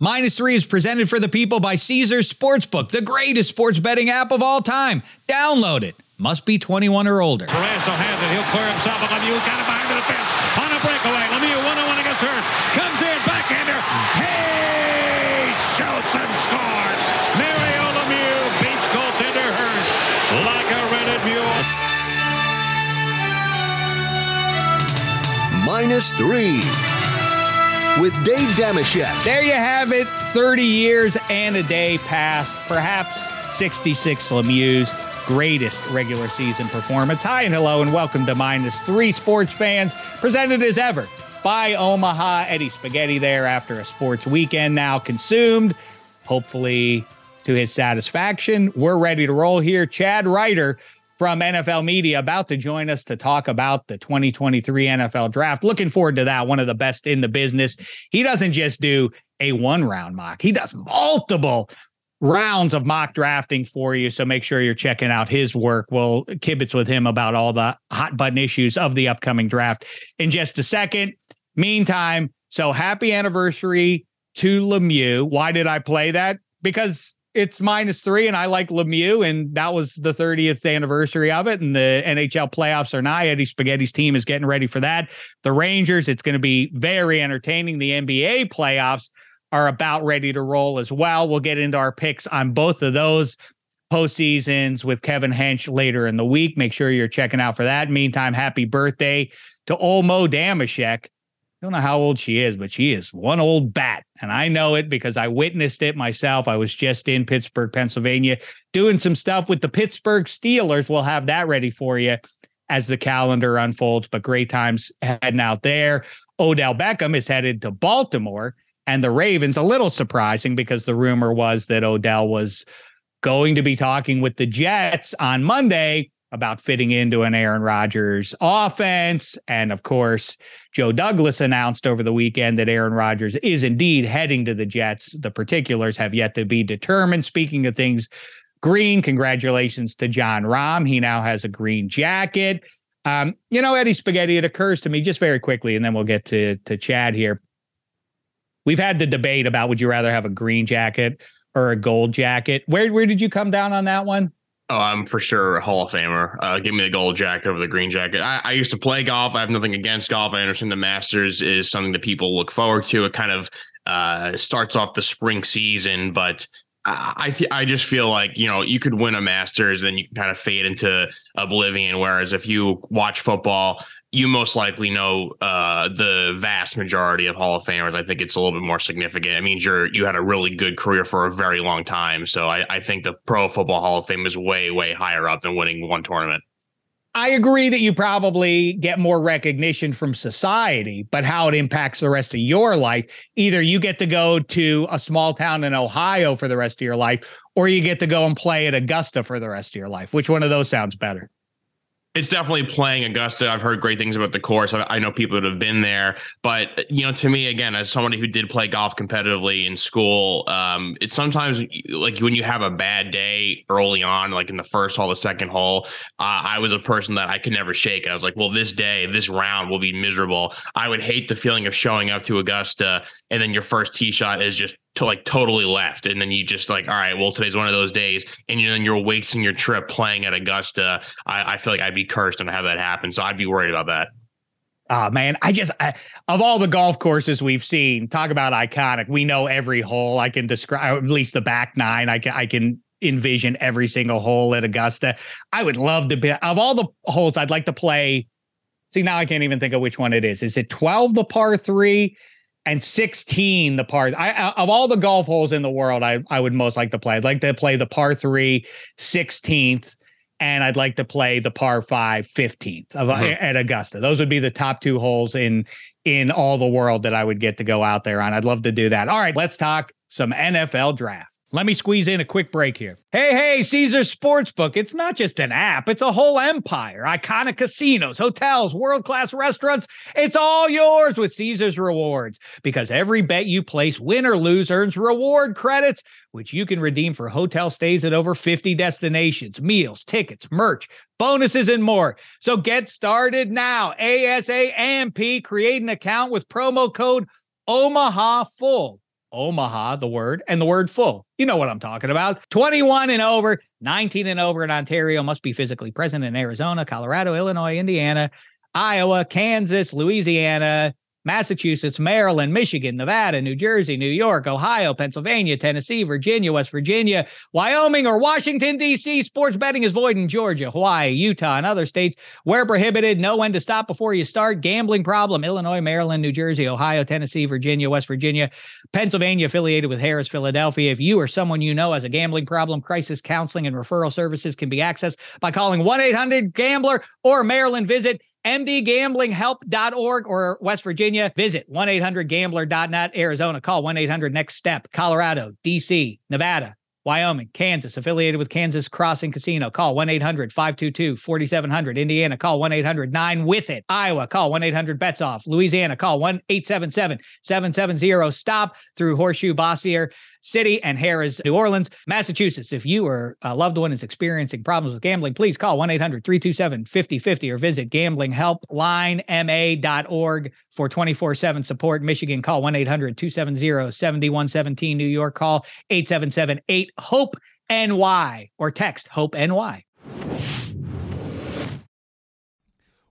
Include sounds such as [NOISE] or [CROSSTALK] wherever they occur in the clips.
Minus three is presented for the people by Caesars Sportsbook, the greatest sports betting app of all time. Download it. Must be 21 or older. Barrasso has it. He'll clear himself. Lemieux got it behind the defense. On a breakaway. Lemieux one on one against Hirsch. Comes in. Backhander. Hey! Shoots and scores. Mario Lemieux beats goaltender Hirsch like a rented mule. Minus three with Dave Dameshek. There you have it. 30 years and a day past. Perhaps 66 Lemieux's greatest regular season performance. Hi and hello, and welcome to Minus Three Sports Fans, presented as ever by Omaha. Eddie Spaghetti there after a sports weekend now consumed. Hopefully, to his satisfaction. We're ready to roll here. Chad Reuter from NFL Media about to join us to talk about the 2023 NFL draft. Looking forward to that. One of the best in the business. He doesn't just do a one round mock, he does multiple rounds of mock drafting for you. So make sure you're checking out his work. We'll kibitz with him about all the hot button issues of the upcoming draft in just a second. Meantime, so happy anniversary to Lemieux. Why did I play that? Because it's minus three, and I like Lemieux, and that was the 30th anniversary of it. And the NHL playoffs are nigh. Eddie Spaghetti's team is getting ready for that. The Rangers, it's going to be very entertaining. The NBA playoffs are about ready to roll as well. We'll get into our picks on both of those postseasons with Kevin Hench later in the week. Make sure you're checking out for that. Meantime, happy birthday to Olmo Dameshek. I don't know how old she is, but she is one old bat. And I know it because I witnessed it myself. I was just in Pittsburgh, Pennsylvania, doing some stuff with the Pittsburgh Steelers. We'll have that ready for you as the calendar unfolds. But great times heading out there. Odell Beckham is headed to Baltimore and the Ravens. A little surprising because the rumor was that Odell was going to be talking with the Jets on Monday about fitting into an Aaron Rodgers offense. And of course, Joe Douglas announced over the weekend that Aaron Rodgers is indeed heading to the Jets. The particulars have yet to be determined. Speaking of things green, congratulations to Jon Rahm. He now has a green jacket. Um, you know, Eddie Spaghetti, it occurs to me just very quickly, and then we'll get to, to Chad here. We've had the debate about would you rather have a green jacket or a gold jacket? Where where did you come down on that one? Oh, I'm for sure a Hall of Famer. Uh, give me the gold jacket over the green jacket. I, I, used to play golf. I have nothing against golf. I understand the Masters is something that people look forward to. It kind of uh, starts off the spring season, but I th- I just feel like you know you could win a Masters, then you can kind of fade into oblivion. Whereas if you watch football, you most likely know uh, the vast majority of Hall of Famers. I think it's a little bit more significant. It means you're you had a really good career for a very long time. So I, I think the Pro Football Hall of Fame is way way higher up than winning one tournament. I agree that you probably get more recognition from society, but how it impacts the rest of your life, either you get to go to a small town in Ohio for the rest of your life, or you get to go and play at Augusta for the rest of your life. Which one of those sounds better? It's definitely playing Augusta. I've heard great things about the course. I, know people that have been there, but you know, to me, again, as somebody who did play golf competitively in school, um, it's sometimes like when you have a bad day early on, like in the first hole, the second hole. Uh, I was a person that I could never shake. I was like, well, this day, this round will be miserable. I would hate the feeling of showing up to Augusta and then your first tee shot is just to like totally left and then you just like all right well today's one of those days and then you're wasting your trip playing at augusta I, I feel like i'd be cursed to have that happen so i'd be worried about that Oh man, I just I, of all the golf courses we've seen, talk about iconic. We know every hole. I can describe at least the back nine. I can I can envision every single hole at Augusta. I would love to be of all the holes I'd like to play. See, now I can't even think of which one it is. Is it 12 the par 3? And 16 the par I, of all the golf holes in the world I, I would most like to play. I'd like to play the par 3 16th and i'd like to play the par 5 15th of, mm-hmm. at augusta. Those would be the top two holes in in all the world that i would get to go out there on. I'd love to do that. All right let's talk some nfl draft let me squeeze in a quick break here. Hey, hey, Caesar Sportsbook. It's not just an app, it's a whole empire. Iconic casinos, hotels, world class restaurants. It's all yours with Caesar's rewards because every bet you place, win or lose, earns reward credits, which you can redeem for hotel stays at over 50 destinations, meals, tickets, merch, bonuses, and more. So get started now. ASAMP, create an account with promo code Omaha Full Omaha, the word, and the word full. You know what I'm talking about. 21 and over, 19 and over in Ontario, must be physically present in Arizona, Colorado, Illinois, Indiana, Iowa, Kansas, Louisiana, Massachusetts, Maryland, Michigan, Nevada, New Jersey, New York, Ohio, Pennsylvania, Tennessee, Virginia, West Virginia, Wyoming, or Washington, D.C. Sports betting is void in Georgia, Hawaii, Utah, and other states where prohibited. Know when to stop before you start. Gambling problem Illinois, Maryland, New Jersey, Ohio, Tennessee, Virginia, West Virginia, Pennsylvania, affiliated with Harrah's, Philadelphia. If you or someone you know has a gambling problem, crisis counseling and referral services can be accessed by calling 1 800 Gambler or Maryland. Visit mdgamblinghelp.org or West Virginia, visit 1-800-GAMBLER.net. Arizona, call 1-800-NEXT-STEP. Colorado, DC, Nevada, Wyoming, Kansas, affiliated with Kansas Crossing Casino. Call 1 800 522 4700. Indiana, call 1 800 9 with it. Iowa, call 1 800 bets off. Louisiana, call 1 877 770 stop through Horseshoe Bossier City and Harrah's, New Orleans, Massachusetts. If you or a loved one is experiencing problems with gambling, please call 1 800 327 5050 or visit gamblinghelplinema.org for 24 7 support. Michigan, call 1 800 270 7117. New York, call 877 8 HOPE NY or text HOPE NY.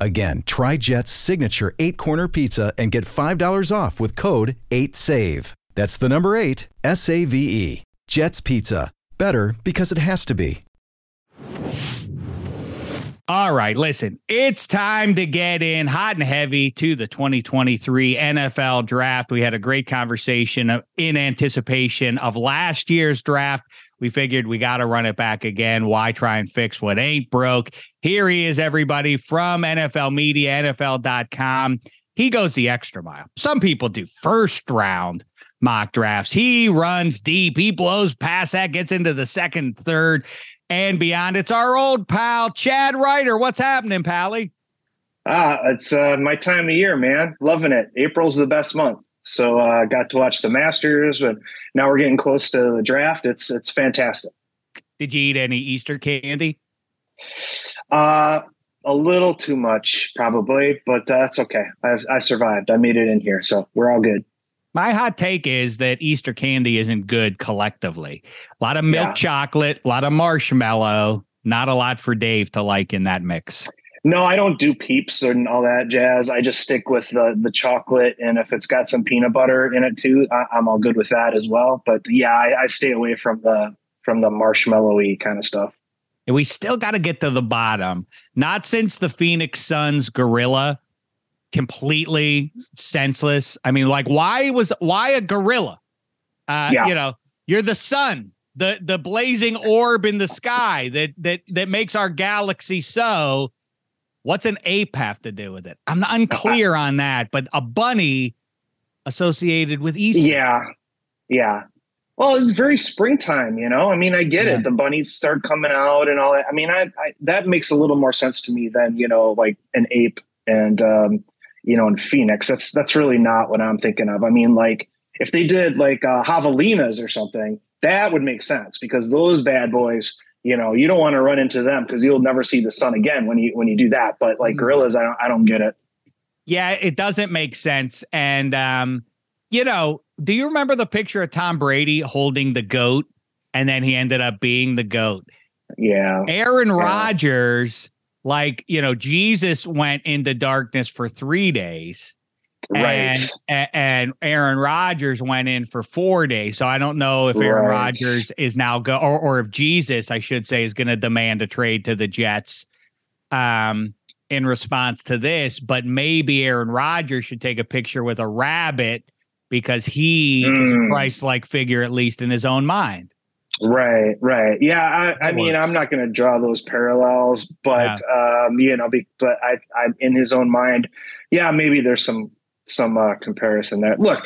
Again, try Jet's signature eight corner pizza and get $5 off with code 8SAVE. That's the number eight, S A V E. Jet's Pizza. Better because it has to be. All right, listen, it's time to get in hot and heavy to the 2023 NFL draft. We had a great conversation in anticipation of last year's draft. We figured we got to run it back again. Why try and fix what ain't broke? Here he is, everybody from NFL Media, NFL.com. He goes the extra mile. Some people do first round mock drafts. He runs deep. He blows past that, gets into the second, third and beyond. It's our old pal, Chad Reuter. What's happening, Pally? Ah, it's uh, my time of year, man. Loving it. April's the best month. So I uh, got to watch the Masters, but now we're getting close to the draft. It's it's fantastic. Did you eat any Easter candy? Uh, a little too much, probably, but that's okay. I, I survived. I made it in here, so we're all good. My hot take is that Easter candy isn't good collectively. A lot of milk yeah. chocolate, a lot of marshmallow, not a lot for Dave to like in that mix. No, I don't do peeps and all that jazz. I just stick with the the chocolate, and if it's got some peanut butter in it too, I, am all good with that as well. But yeah, I, I stay away from the from the marshmallowy kind of stuff. And we still got to get to the bottom. Not since the Phoenix Suns gorilla completely senseless. I mean, like, why was why a gorilla? Uh, yeah. You know, you're the sun, the the blazing orb in the sky that that that makes our galaxy so. What's an ape have to do with it? I'm unclear on that, but a bunny associated with Easter. Yeah, yeah. Well, it's very springtime, you know. I mean, I get yeah. it. The bunnies start coming out and all that. I mean, I, I, that makes a little more sense to me than you know, like an ape and um, you know, in Phoenix. That's that's really not what I'm thinking of. I mean, like if they did like uh, javelinas or something, that would make sense because those bad boys, you know, you don't want to run into them because you'll never see the sun again when you when you do that. But like mm-hmm. gorillas, I don't I don't get it. Yeah, it doesn't make sense. And um, you know, do you remember the picture of Tom Brady holding the goat and then he ended up being the goat? Yeah. Aaron yeah. Rodgers like you know jesus went into darkness for three days Right. And, and Aaron Rodgers went in for four days. So I don't know if Aaron Right. Rodgers is now go or, or if Jesus, I should say, is going to demand a trade to the Jets um, in response to this. But maybe Aaron Rodgers should take a picture with a rabbit because he is a Mm. Christ like figure, at least in his own mind. Right, right. Yeah, I, I mean. I'm not going to draw those parallels, but um, you know, be, but I, I'm in his own mind. Yeah, maybe there's some some uh, comparison there. Look,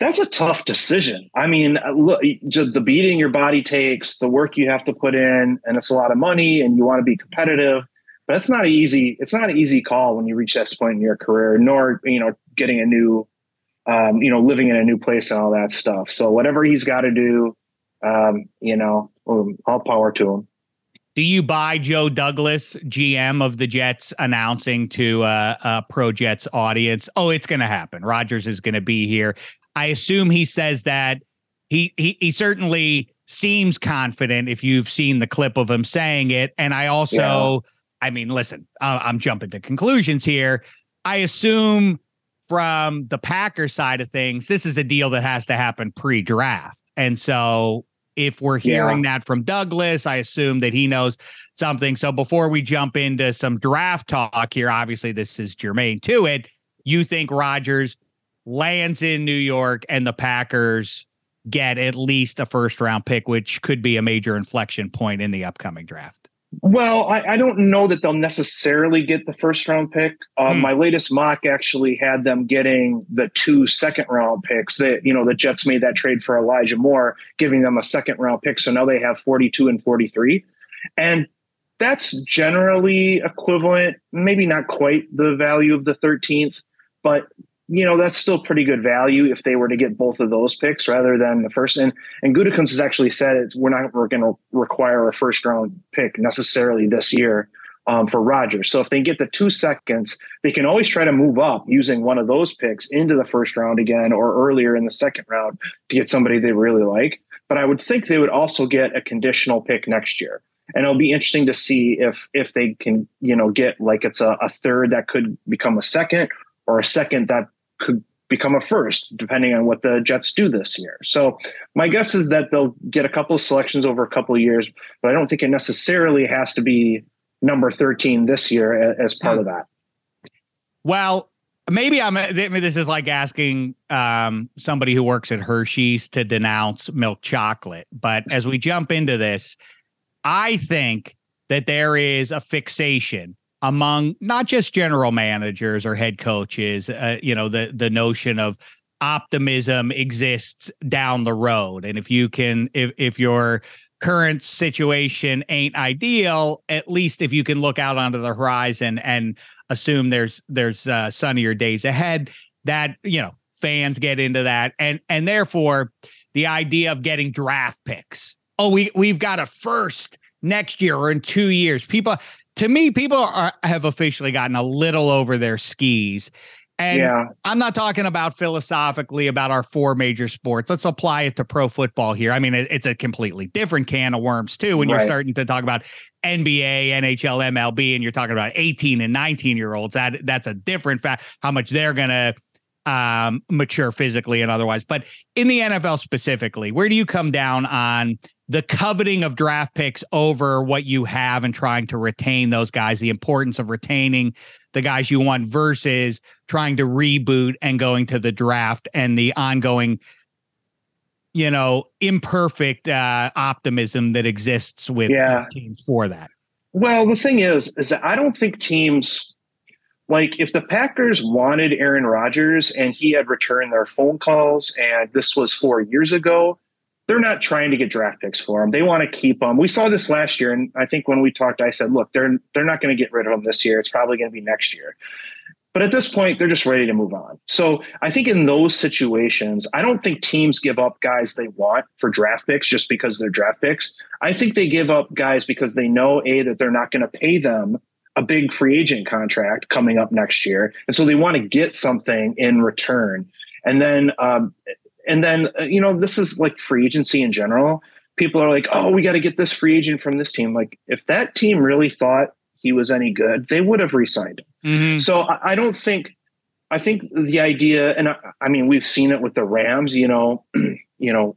that's a tough decision. I mean, uh, look, the beating your body takes, the work you have to put in, and it's a lot of money, and you want to be competitive. But it's not easy. It's not an easy call when you reach this point in your career, nor you know, getting a new, um, you know, living in a new place and all that stuff. So whatever he's got to do, um, you know, um, all power to him. Do you buy Joe Douglas, GM of the Jets, announcing to uh, a Pro Jets audience, "Oh, it's going to happen. Rodgers is going to be here." I assume he says that. He he he certainly seems confident. If you've seen the clip of him saying it, and I also, I mean, listen, uh, I'm jumping to conclusions here. I assume from the Packer side of things, this is a deal that has to happen pre-draft, and so if we're Yeah. hearing that from Douglas, I assume that he knows something. So before we jump into some draft talk here, obviously this is germane to it. You think Rodgers lands in New York and the Packers get at least a first round pick, which could be a major inflection point in the upcoming draft. Well, I, I don't know that they'll necessarily get the first round pick. Uh, Hmm. My latest mock actually had them getting the two second round picks. That you know the Jets made that trade for Elijah Moore, giving them a second round pick. So now they have forty two and forty three, and that's generally equivalent. Maybe not quite the value of the thirteenth, but you know that's still pretty good value if they were to get both of those picks rather than the first. And and Gutekunst has actually said it's we're not we're going to require a first round pick necessarily this year um, for Rodgers. So if they get the two seconds, they can always try to move up using one of those picks into the first round again or earlier in the second round to get somebody they really like. But I would think they would also get a conditional pick next year. And it'll be interesting to see if if they can, you know, get like it's a, a third that could become a second or a second that could become a first, depending on what the Jets do this year. So my guess is that they'll get a couple of selections over a couple of years, but I don't think it necessarily has to be number 13 this year as part of that. Well, maybe I'm. Mean, this is like asking um, somebody who works at Hershey's to denounce milk chocolate. But as we jump into this, I think that there is a fixation among not just general managers or head coaches. Uh, you know, the the notion of optimism exists down the road, and if you can, if if your current situation ain't ideal, at least if you can look out onto the horizon and assume there's there's uh, sunnier days ahead that you know fans get into that. And and therefore the idea of getting draft picks. Oh we we've got a first next year or in 2 years. People to me people are have officially gotten a little over their skis and yeah. I'm not talking about philosophically about our four major sports. Let's apply it to pro football here. I mean, it- it's a completely different can of worms too when you're starting to talk about NBA, NHL, MLB, and you're talking about 18 and 19 year olds. That that's a different fact. How much they're gonna um, mature physically and otherwise. But in the NFL specifically, where do you come down on the coveting of draft picks over what you have and trying to retain those guys? The importance of retaining the guys you want versus trying to reboot and going to the draft and the ongoing you know imperfect uh optimism that exists with Yeah. teams for that Well, the thing is, is that I don't think teams like if the Packers wanted Aaron Rodgers and he had returned their phone calls, and this was four years ago, they're not trying to get draft picks for him. They want to keep him. We saw this last year, and I think when we talked, I said, "Look, they're they're not going to get rid of him this year. It's probably going to be next year." But at this point, they're just ready to move on. So I think in those situations, I don't think teams give up guys they want for draft picks just because they're draft picks. I think they give up guys because they know a that they're not going to pay them a big free agent contract coming up next year, and so they want to get something in return. And then, um, and then uh, you know, this is like free agency in general. People are like, "Oh, we got to get this free agent from this team." Like, if that team really thought he was any good, they would have re-signed him. Mm-hmm. So I, I don't think I think the idea, and I, I mean, we've seen it with the Rams. You know, [CLEARS THROAT] you know,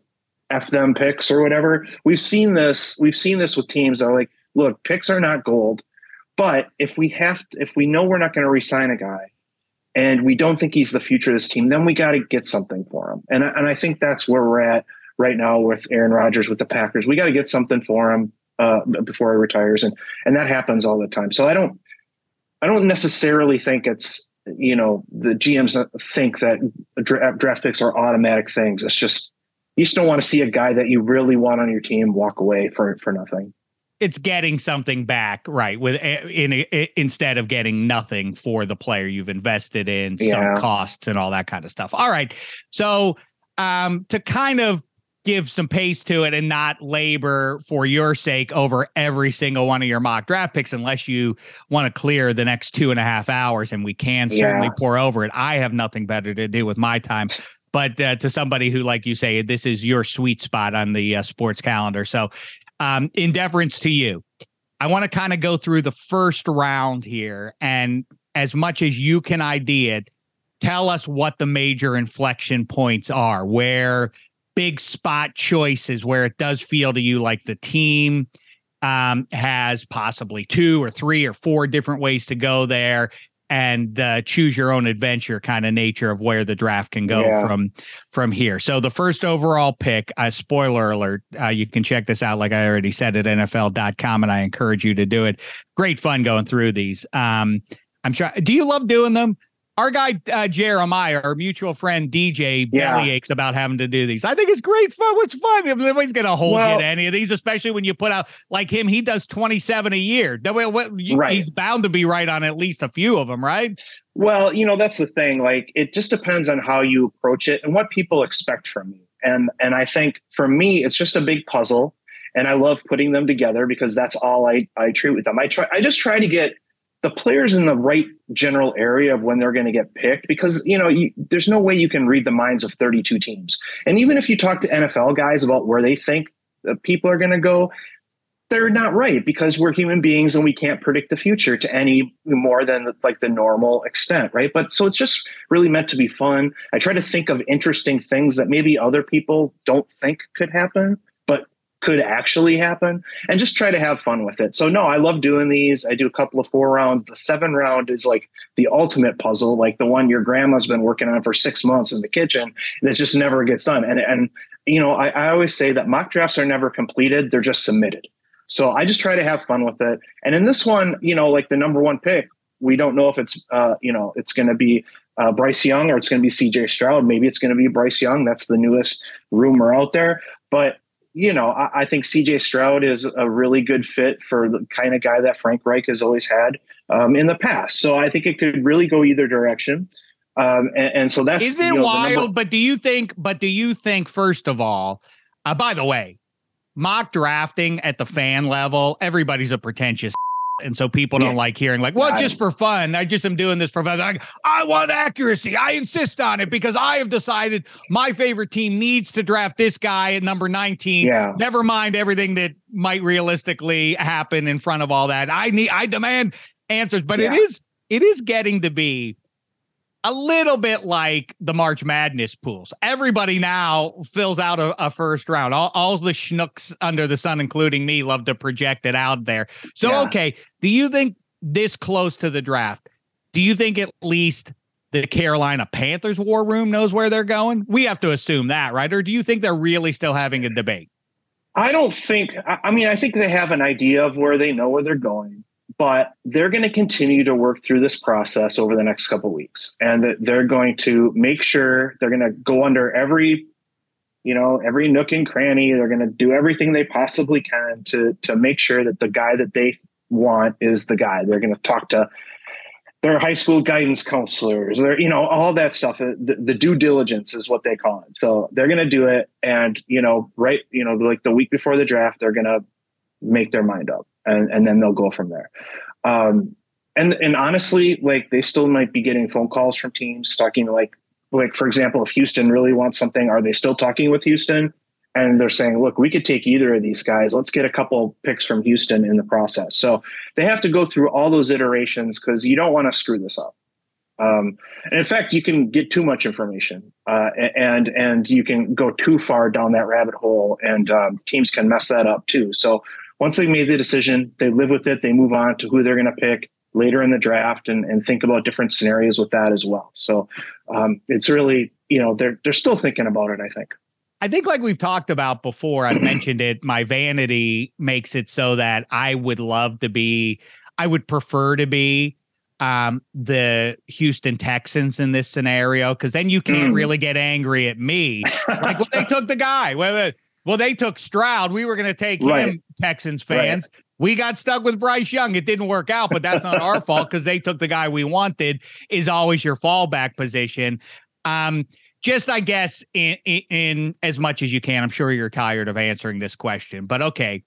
f them picks or whatever. We've seen this. We've seen this with teams that are like, look, picks are not gold, but if we have, to, if we know we're not going to resign a guy, and we don't think he's the future of this team, then we got to get something for him. And and I think that's where we're at right now with Aaron Rodgers with the Packers. We got to get something for him uh, before he retires, and and that happens all the time. So I don't I don't necessarily think it's you know the GMs think that draft picks are automatic things. It's just you just don't want to see a guy that you really want on your team walk away for for nothing. It's getting something back, right? With eh, in, in instead of getting nothing for the player you've invested in, yeah. some costs and all that kind of stuff. All right, so um, to kind of give some pace to it and not labor for your sake over every single one of your mock draft picks unless you want to clear the next two and a half hours and we can yeah. certainly pour over it i have nothing better to do with my time but uh, to somebody who like you say this is your sweet spot on the uh, sports calendar so um, in deference to you. I want to kind of go through the first round here and as much as you can idea it tell us what the major inflection points are where big spot choices where it does feel to you like the team um, has possibly two or three or four different ways to go there and uh, choose your own adventure kind of nature of where the draft can go yeah. from from here. So the first overall pick, uh, spoiler alert, uh, you can check this out like I already said at NFL.com and I encourage you to do it. Great fun going through these. Um, I'm sure Do you love doing them? Our guy uh, Jeremiah, our mutual friend DJ, yeah. belly aches about having to do these. I think it's great fun. What's fun? Nobody's gonna hold well, you to any of these, especially when you put out like him. He does twenty seven a year. Right. He's bound to be right on at least a few of them, right? Well, you know that's the thing. Like it just depends on how you approach it and what people expect from you. And and I think for me, it's just a big puzzle, and I love putting them together because that's all I I treat with them. I try. I just try to get the players in the right general area of when they're going to get picked because you know you, there's no way you can read the minds of 32 teams. And even if you talk to nfl guys about where they think uh, people are going to go they're not right because we're human beings and we can't predict the future to any more than like the normal extent right? But so it's just really meant to be fun. I try to think of interesting things that maybe other people don't think could happen could actually happen and just try to have fun with it. So no, I love doing these. I do a couple of four rounds. The seven round is like the ultimate puzzle, like the one your grandma's been working on for six months in the kitchen that just never gets done. And and you know, I, I always say that mock drafts are never completed; they're just submitted. So I just try to have fun with it. And in this one, you know, like the number one pick, we don't know if it's uh, you know it's to be uh, Bryce Young or it's going to be C.J. Stroud. Maybe it's going to be Bryce Young. That's the newest rumor out there. But you know, I, I, think CJ Stroud is a really good fit for the kind of guy that Frank Reich has always had um, in the past. So I think it could really go either direction. Um, and, and, so that's isn't it you know, wild? Number- but do you think? But do you think? First of all, uh, by the way, mock drafting at the fan level, everybody's a pretentious and so people don't yeah. like hearing like, well, just for fun. I just am doing this for fun. Like, I want accuracy. I insist on it because I have decided my favorite team needs to draft this guy at number 19. Yeah. Never mind everything that might realistically happen in front of all that. I need I demand answers, but yeah. it is it is getting to be a little bit like the March Madness pools. Everybody now fills out a, a first round. All, all, the schnooks under the sun, including me, love to project it out there. So, yeah. okay, do you think this close to the draft, do you think at least the Carolina Panthers war room knows where they're going? We have to assume that, right? Or do you think they're really still having a debate? I don't think, I mean, I think they have an idea of where they know where they're going but they're going to continue to work through this process over the next couple weeks. And they're going to make sure they're going to go under every you know every nook and cranny. They're going to do everything they possibly can to to make sure that the guy that they want is the guy. They're going to talk to their high school guidance counselors they're you know all that stuff. Uh, the, the due diligence is what they call it. So they're going to do it and you know right you know like the week before the draft they're going to make their mind up and, and then they'll go from there. Um, and and honestly, like they still might be getting phone calls from teams talking like like for example, if Houston really wants something, are they still talking with Houston? And they're saying, look, we could take either of these guys. Let's get a couple picks from Houston in the process. So they have to go through all those iterations because you don't want to screw this up. Um, and in fact, you can get too much information, uh, and and you can go too far down that rabbit hole, and um, teams can mess that up too. So once they made the decision, they live with it. They move on to who they're going to pick later in the draft, and and think about different scenarios with that as well. So um, it's really you know they're they're still thinking about it. I think. I think, like we've talked about before, I've mentioned it. My vanity makes it so that I would love to be, I would prefer to be um, the Houston Texans in this scenario because then you can't Mm. really get angry at me. like when they took the guy, well, uh, well, they took Stroud. We were going to take Right. him, Texans fans. We got stuck with Bryce Young. It didn't work out, but that's not our fault because they took the guy we wanted. Is always your fallback position. Um, just I guess in, in in as much as you can. I'm sure you're tired of answering this question, but okay.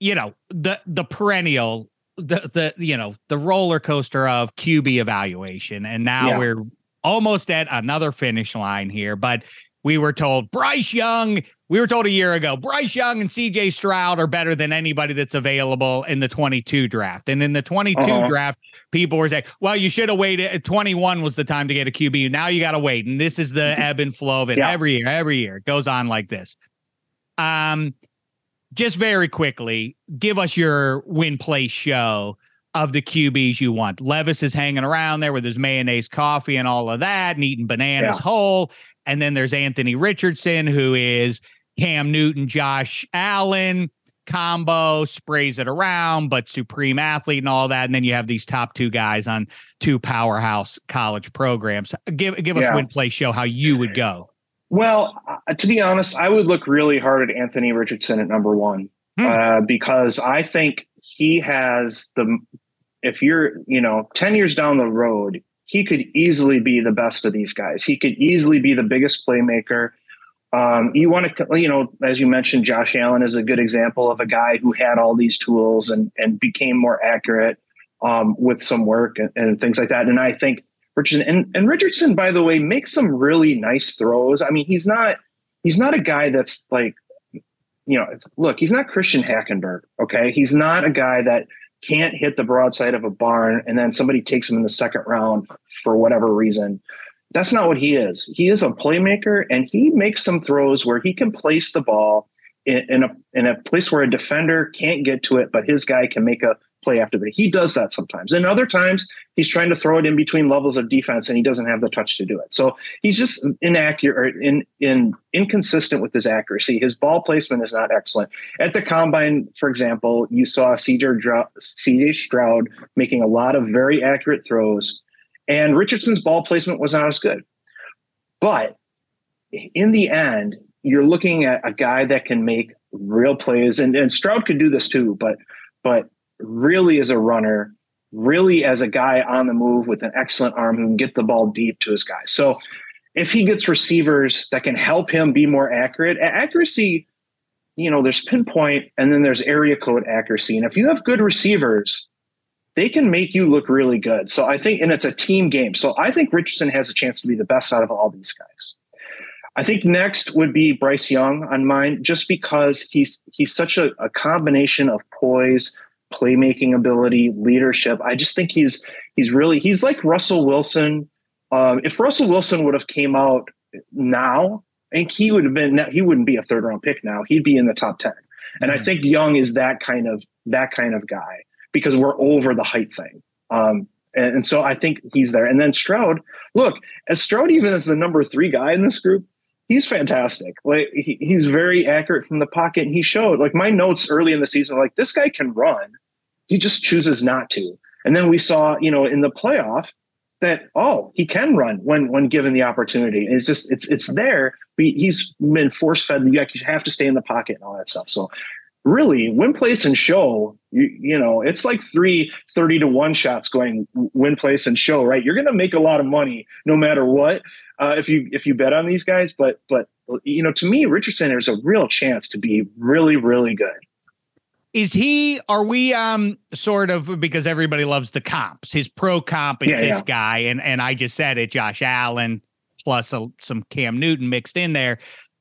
You know the the perennial the the you know the roller coaster of QB evaluation, and now Yeah. we're almost at another finish line here. But we were told Bryce Young. We were told a year ago Bryce Young and CJ Stroud are better than anybody that's available in the 22 draft. And in the 22 Uh-huh. draft, people were saying, "Well, you should have waited. 21 was the time to get a QB. Now you got to wait." And this is the [LAUGHS] ebb and flow of it Yeah. every year. Every year it goes on like this. Um, just very quickly, give us your win play show of the QBs you want. Levis is hanging around there with his mayonnaise coffee and all of that, and eating bananas Yeah. whole. And then there's Anthony Richardson, who is Cam Newton, Josh Allen combo, sprays it around, but supreme athlete and all that. And then you have these top two guys on two powerhouse college programs. Give give us Yeah. win play show how you would go. Well, uh, to be honest, I would look really hard at Anthony Richardson at number one Hmm. uh, because I think he has the. If you're, you know, ten years down the road, he could easily be the best of these guys. He could easily be the biggest playmaker. Um, you want to, you know, as you mentioned, Josh Allen is a good example of a guy who had all these tools and and became more accurate um, with some work and, and things like that. And I think Richardson and, and Richardson, by the way, makes some really nice throws. I mean, he's not he's not a guy that's like, you know, look, he's not Christian Hackenberg. Okay, he's not a guy that can't hit the broadside of a barn and then somebody takes him in the second round for whatever reason. That's not what he is. He is a playmaker, and he makes some throws where he can place the ball in, in a in a place where a defender can't get to it, but his guy can make a play after that. He does that sometimes, and other times he's trying to throw it in between levels of defense, and he doesn't have the touch to do it. So he's just inaccurate, in in inconsistent with his accuracy. His ball placement is not excellent. At the combine, for example, you saw CJ Stroud making a lot of very accurate throws, and Richardson's ball placement was not as good. But in the end, you're looking at a guy that can make real plays, and, and Stroud could do this too, but but really as a runner, really as a guy on the move with an excellent arm who can get the ball deep to his guys. So if he gets receivers that can help him be more accurate, accuracy, you know, there's pinpoint and then there's area code accuracy. And if you have good receivers, they can make you look really good. So I think, and it's a team game. So I think Richardson has a chance to be the best out of all these guys. I think next would be Bryce Young on mine, just because he's he's such a, a combination of poise, playmaking ability, leadership. I just think he's he's really he's like Russell Wilson. Um, if Russell Wilson would have came out now, I think he would have been he wouldn't be a third round pick now. He'd be in the top ten. And I think Young is that kind of that kind of guy because we're over the height thing. Um, and, and so I think he's there. And then Stroud, look, as Stroud even as the number three guy in this group, he's fantastic. Like he, he's very accurate from the pocket. And he showed like my notes early in the season, like this guy can run. He just chooses not to. And then we saw, you know, in the playoff that oh, he can run when when given the opportunity. And it's just it's it's there. But he's been force fed. You have to stay in the pocket and all that stuff. So really, win, place, and show. You you know, it's like three 30 to one shots going win, place, and show. Right, you're going to make a lot of money no matter what uh, if you if you bet on these guys. But but you know, to me, Richardson there's a real chance to be really really good. Is he, are we um sort of because everybody loves the comps, his pro comp is Yeah, this yeah. guy, and and I just said it, Josh Allen plus a, some Cam Newton mixed in there.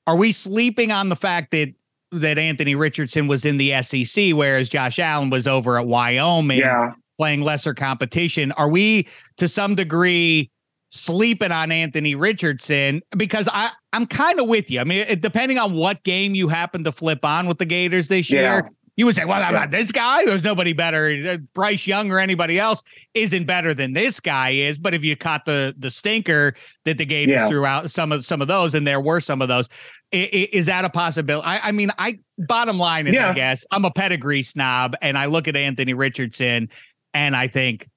Are we sleeping on the fact that that Anthony Richardson was in the SEC, whereas Josh Allen was over at Wyoming? Yeah, playing lesser competition. Are we to some degree sleeping on Anthony Richardson? Because I, I'm kind of with you. I mean, it, depending on what game you happen to flip on with the Gators this Yeah. year, you would say, well, Yeah. about this guy, there's nobody better. Uh, Bryce Young or anybody else isn't better than this guy is. But if you caught the the stinker that the Gators Yeah. threw out, some of some of those, and there were some of those, is that a possibility? I, I mean, I bottom line is, I guess I'm a pedigree snob, and I look at Anthony Richardson, and I think,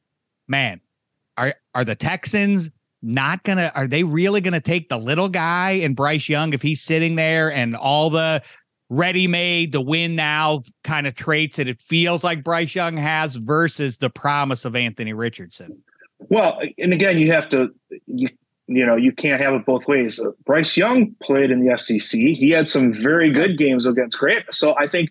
man, are are the Texans not gonna? Are they really gonna take the little guy and Bryce Young if he's sitting there and all the ready-made to win now kind of traits that it feels like Bryce Young has versus the promise of Anthony Richardson? Well, and again, you have to you you know you can't have it both ways. Uh, Bryce Young played in the SEC. He had some very good games against Grant. So I think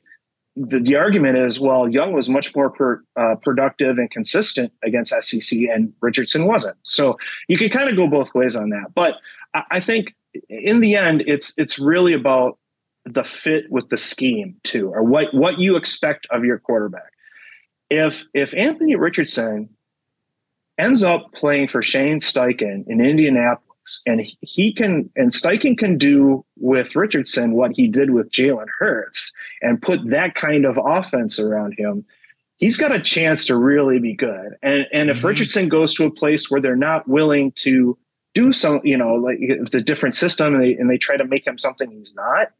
the, the argument is, well, Young was much more per, uh, productive and consistent against SEC, and Richardson wasn't. So you can kind of go both ways on that. But I, I think in the end, it's it's really about the fit with the scheme too, or what what you expect of your quarterback. If if Anthony Richardson ends up playing for Shane Steichen in Indianapolis, and he- can and Steichen can do with Richardson what he did with Jalen Hurts, and put that kind of offense around him. He's got a chance to really be good. And and if Mhm. Richardson goes to a place where they're not willing to do some, you know, like it's a different system and they and they try to make him something he's not,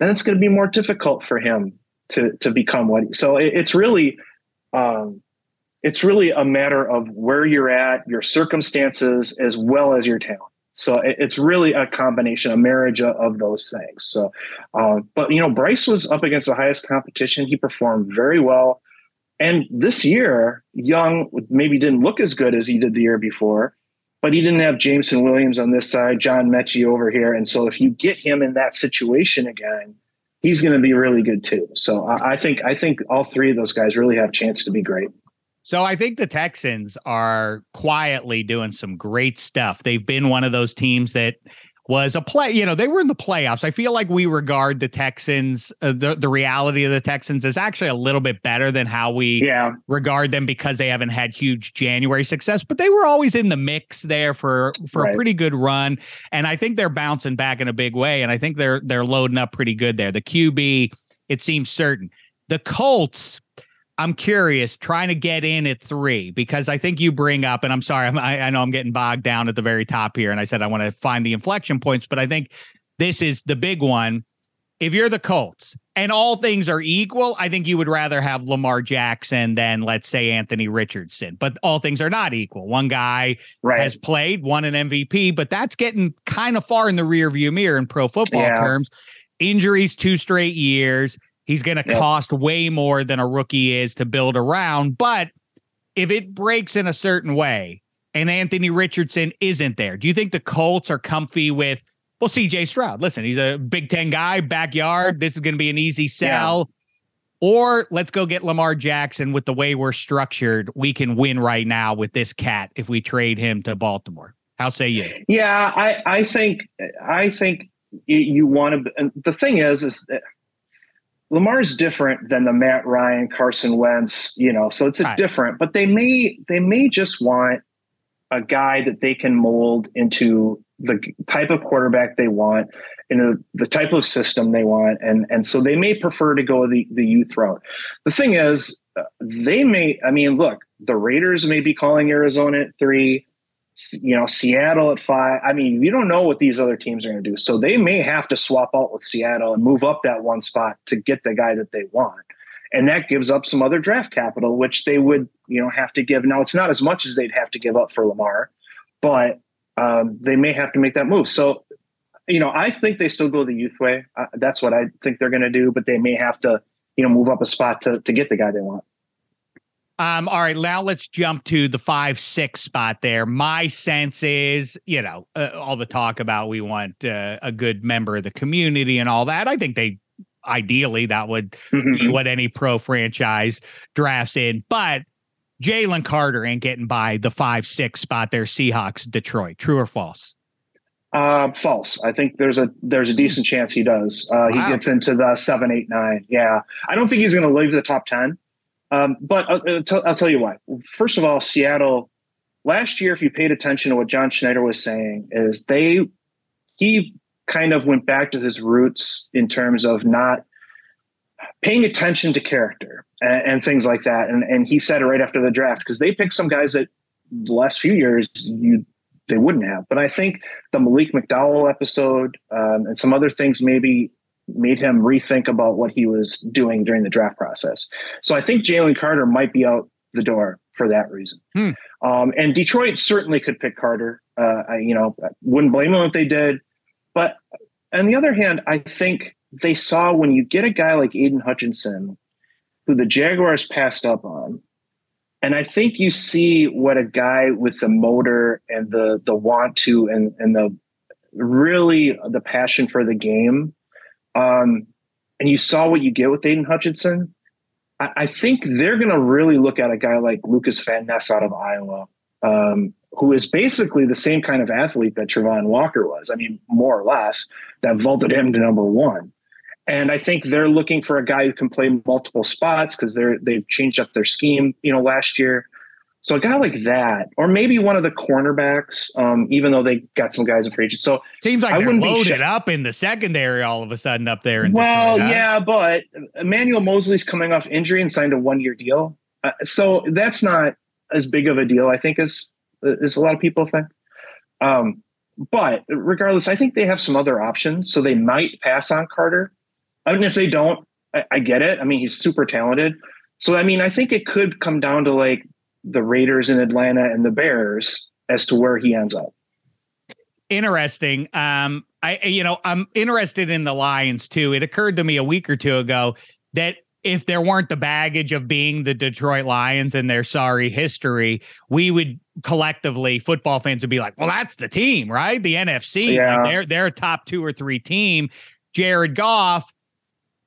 then it's going to be more difficult for him to to become what. He, so it, it's really, um, it's really a matter of where you're at, your circumstances, as well as your talent. So it's really a combination, a marriage of, those things. So, um, but you know, Bryce was up against the highest competition. He performed very well. And this year, Young maybe didn't look as good as he did the year before, but he didn't have Jameson Williams on this side, John Metchie over here. And so if you get him in that situation again, he's going to be really good too. So I think I think all three of those guys really have a chance to be great. So I think the Texans are quietly doing some great stuff. They've been one of those teams that was a play, you know, they were in the playoffs. I feel like we regard the Texans, uh, the the reality of the Texans is actually a little bit better than how we Yeah, regard them because they haven't had huge January success, but they were always in the mix there for for a pretty good run. And I think they're bouncing back in a big way. And I think they're they're loading up pretty good there. The QB, it seems certain. The Colts, I'm curious, trying to get in at three because I think you bring up, and I'm sorry, I'm, I, I know I'm getting bogged down at the very top here, and I said I want to find the inflection points, but I think this is the big one. If you're the Colts and all things are equal, I think you would rather have Lamar Jackson than, let's say, Anthony Richardson. But all things are not equal. One guy right. has played, won an MVP, but that's getting kind of far in the rear view mirror in pro football Yeah. terms. Injuries two straight years. He's going to Yep. cost way more than a rookie is to build around. But if it breaks in a certain way and Anthony Richardson isn't there, do you think the Colts are comfy with, well, CJ Stroud? Listen, he's a Big Ten guy, backyard. This is going to be an easy sell. Or let's go get Lamar Jackson with the way we're structured. We can win right now with this cat if we trade him to Baltimore. How say you? Yeah, I, I think I think you, you want to. And the thing is, is Lamar's different than the Matt Ryan, Carson Wentz. You know, so it's a Right. different. But they may they may just want a guy that they can mold into the type of quarterback they want, into the type of system they want, and and so they may prefer to go the the youth route. The thing is, uh, they may. I mean, look, the Raiders may be calling Arizona at three you know, Seattle at five. I mean, you don't know what these other teams are going to do. So they may have to swap out with Seattle and move up that one spot to get the guy that they want. And that gives up some other draft capital, which they would, you know, have to give. Now, it's not as much as they'd have to give up for Lamar, but um, they may have to make that move. So, you know, I think they still go the youth way. Uh, that's what I think they're going to do, but they may have to, you know, move up a spot to, to get the guy they want. Um, all right, now let's jump to the five six spot there. My sense is, you know, uh, all the talk about we want uh, a good member of the community and all that. I think they ideally that would be what any pro franchise drafts in, but Jalen Carter ain't getting by the five six spot there. Seahawks, Detroit. True or false? Uh, false. I think there's a there's a decent chance he does. Uh, Wow. He gets into the seven, eight, nine. Yeah, I don't think he's going to leave the top ten. Um, but I'll, tell, I'll tell you why. First of all, Seattle last year, if you paid attention to what John Schneider was saying, is they he kind of went back to his roots in terms of not paying attention to character and, and things like that. And and he said it right after the draft because they picked some guys that the last few years you they wouldn't have. But I think the Malik McDowell episode um, and some other things maybe made him rethink about what he was doing during the draft process. So I think Jalen Carter might be out the door for that reason. Hmm. Um, and Detroit certainly could pick Carter. Uh, I, you know, wouldn't blame them if they did. But on the other hand, I think they saw when you get a guy like Aidan Hutchinson, who the Jaguars passed up on, and I think you see what a guy with the motor and the the want to and and the really the passion for the game. Um, and you saw what you get with Aidan Hutchinson. I, I think they're going to really look at a guy like Lukas Van Ness out of Iowa, um, who is basically the same kind of athlete that Travon Walker was. I mean, more or less, that vaulted him to number one. And I think they're looking for a guy who can play multiple spots because they're they've changed up their scheme, you know, last year. So a guy like that, or maybe one of the cornerbacks, um, even though they got some guys in free agent. So seems like I they're loaded up in the secondary all of a sudden up there. well, Detroit, huh? yeah, but Emmanuel Moseley's coming off injury and signed a one year deal, uh, so that's not as big of a deal, I think, as as a lot of people think. Um, but regardless, I think they have some other options, so they might pass on Carter. I mean, if they don't, I, I get it. I mean, he's super talented. So I mean, I think it could come down to like the Raiders in Atlanta and the Bears as to where he ends up. Interesting. Um, I you know I'm interested in the Lions too. It occurred to me a week or two ago that if there weren't the baggage of being the Detroit Lions and their sorry history, we would collectively football fans would be like, "Well, that's the team, right? The NFC, yeah. like they're they're a top two or three team." Jared Goff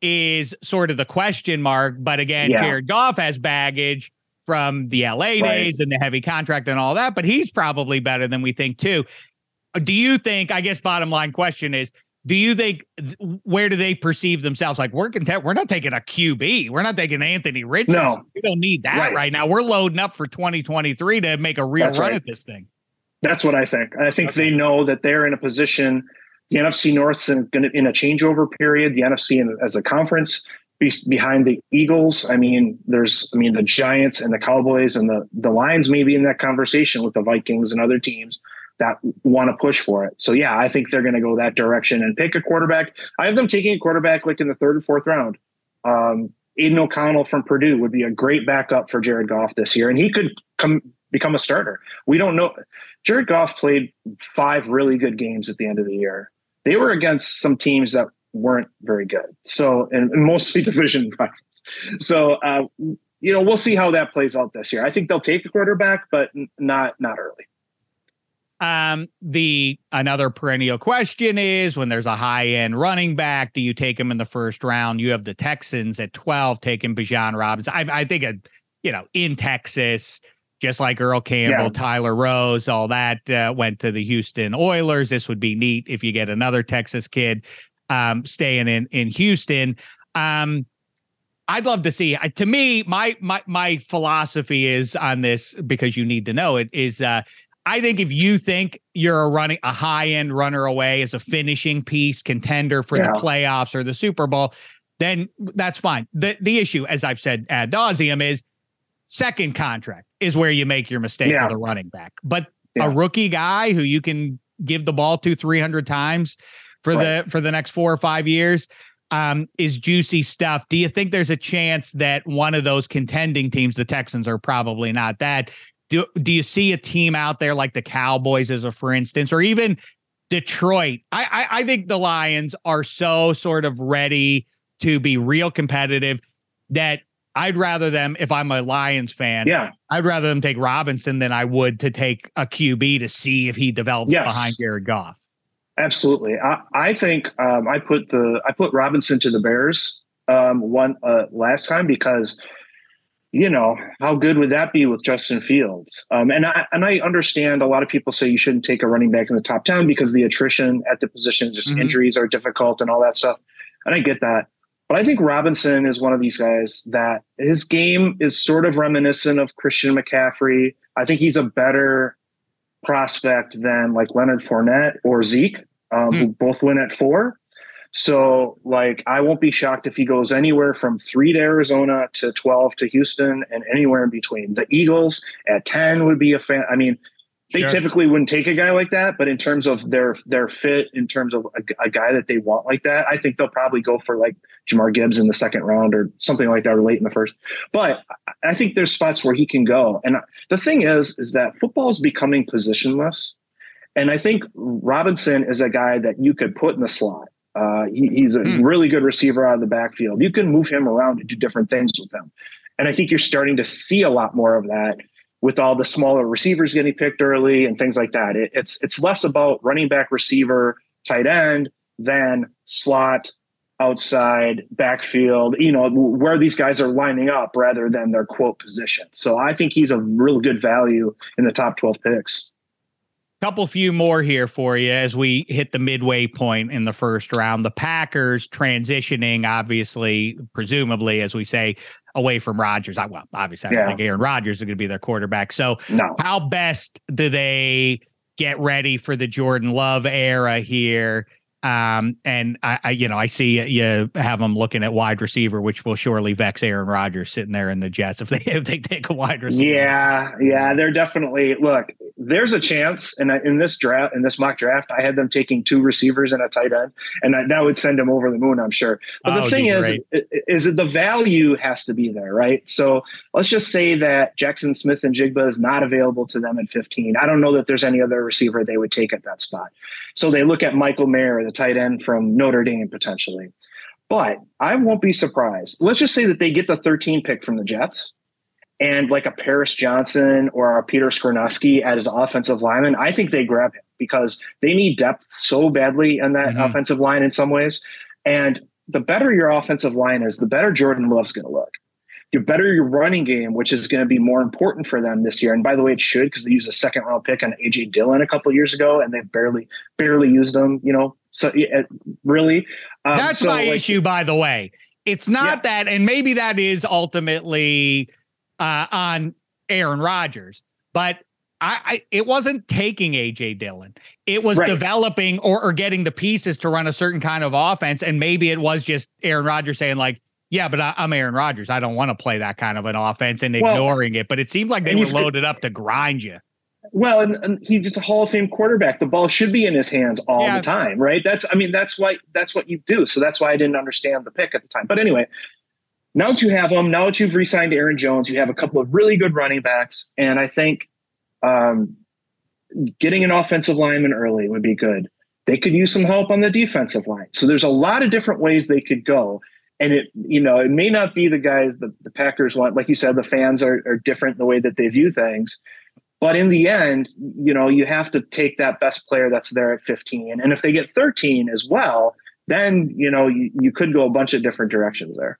is sort of the question mark, but again, yeah. Jared Goff has baggage from the LA right. days and the heavy contract and all that, but he's probably better than we think too. Uh, do you think, I guess, bottom line question is, do you think where do they perceive themselves? Like we're content, we're not taking a QB, we're not taking Anthony Richardson. No. We don't need that right. right. now. We're loading up for 2023 to make a real That's run right. at this thing. That's what I think. I think okay. they know that they're in a position. The NFC North's in, in a changeover period. The NFC in, as a conference behind the Eagles. I mean, there's, I mean, the Giants and the Cowboys and the the Lions may be in that conversation with the Vikings and other teams that want to push for it. So yeah, I think they're going to go that direction and pick a quarterback. I have them taking a quarterback like in the third and fourth round. Um, Aidan O'Connell from Purdue would be a great backup for Jared Goff this year, and he could come become a starter. We don't know. Jared Goff played five really good games at the end of the year. They were against some teams that weren't very good. So, and, and mostly [LAUGHS] division rivals. So, uh, you know, we'll see how that plays out this year. I think they'll take a quarterback, but not not early. Um, the another perennial question is when there's a high end running back, do you take him in the first round? You have the Texans at 12 taking Bijan Robinson. I, I think, a, you know, in Texas, just like Earl Campbell, yeah. Tyler Rose, all that uh, went to the Houston Oilers. This would be neat if you get another Texas kid um, staying in in Houston. Um, I'd love to see. Uh, to me, my my my philosophy is on this because you need to know it is. Uh, I think if you think you're a running a high end runner away as a finishing piece contender for yeah. the playoffs or the Super Bowl, then that's fine. The the issue, as I've said ad nauseum, is second contract is where you make your mistake yeah. with a running back. But yeah. a rookie guy who you can give the ball to 300 times for right. the for the next four or five years um, is juicy stuff. Do you think there's a chance that one of those contending teams, the Texans are probably not that. Do do you see a team out there like the Cowboys as a for instance, or even Detroit? I, I, I think the Lions are so sort of ready to be real competitive that I'd rather them if I'm a Lions fan. Yeah, I'd rather them take Robinson than I would to take a QB to see if he develops yes. behind Jared Goff. Absolutely. I, I think um, I put the I put Robinson to the Bears um, one uh, last time because you know how good would that be with Justin Fields? Um, and I and I understand a lot of people say you shouldn't take a running back in the top ten because the attrition at the position, just mm-hmm. injuries are difficult and all that stuff. And I get that. But I think Robinson is one of these guys that his game is sort of reminiscent of Christian McCaffrey. I think he's a better prospect than like Leonard Fournette or Zeke, um, who both win at four. So, like, I won't be shocked if he goes anywhere from three to Arizona to 12 to Houston and anywhere in between. The Eagles at 10 would be a fan. I mean, they Sure. typically wouldn't take a guy like that, but in terms of their their fit, in terms of a, a guy that they want like that, I think they'll probably go for like Jahmyr Gibbs in the second round or something like that, or late in the first. But I- I think there's spots where he can go. And the thing is, is that football is becoming positionless, and I think Robinson is a guy that you could put in the slot. Uh, he, he's a Hmm. really good receiver out of the backfield. You can move him around and do different things with him. And I think you're starting to see a lot more of that with all the smaller receivers getting picked early and things like that. It, it's it's less about running back, receiver, tight end than slot, outside, backfield. You know where these guys are lining up rather than their quote position. So I think he's a real good value in the top twelve picks. Couple few more here for you as we hit the midway point in the first round. The Packers transitioning, obviously, presumably, as we say, away from Rodgers. I, well, obviously, I don't think Aaron Rodgers is going to be their quarterback. So, No. how best do they get ready for the Jordan Love era here? Um, and I, I, you know, I see you have them looking at wide receiver, which will surely vex Aaron Rodgers sitting there in the Jets if they [LAUGHS] if they take a wide receiver. Yeah, yeah, they're definitely look. There's a chance, and in this draft, in this mock draft, I had them taking two receivers and a tight end, and that- that would send them over the moon, I'm sure. But Oh, the thing is, i- is that the value has to be there, right? So let's just say that Jaxon Smith-Njigba is not available to them at 15. I don't know that there's any other receiver they would take at that spot. So they look at Michael Mayer, the tight end from Notre Dame, potentially. But I won't be surprised. Let's just say that they get the 13 pick from the Jets and like a Paris Johnson or a Peter Skoronski as offensive lineman, I think they grab him because they need depth so badly in that Mhm. offensive line in some ways. And the better your offensive line is, the better Jordan Love's going to look. The better your running game, which is going to be more important for them this year. And by the way, it should because they used a second round pick on AJ Dillon a couple of years ago, and they barely, barely used them. You know, so yeah, really, um, That's so, my like, issue, by the way. It's not that, and maybe that is ultimately uh, on Aaron Rodgers, but I, I it wasn't taking AJ Dillon. It was Right. developing or, or getting the pieces to run a certain kind of offense, and maybe it was just Aaron Rodgers saying like. Yeah, but I, I'm Aaron Rodgers. I don't want to play that kind of an offense and Well, ignoring it. But it seemed like they were loaded up to grind you. Well, and, and he's just a Hall of Fame quarterback. The ball should be in his hands all Yeah. the time, right? That's, I mean, that's why that's what you do. So that's why I didn't understand the pick at the time. But anyway, now that you have them, now that you've re-signed Aaron Jones, you have a couple of really good running backs, and I think um, getting an offensive lineman early would be good. They could use some help on the defensive line. So there's a lot of different ways they could go. And it, you know, it may not be the guys that the Packers want. Like you said, the fans are, are different in the way that they view things. But in the end, you know, you have to take that best player that's there at 15. And if they get 13 as well, then, you know, you, you could go a bunch of different directions there.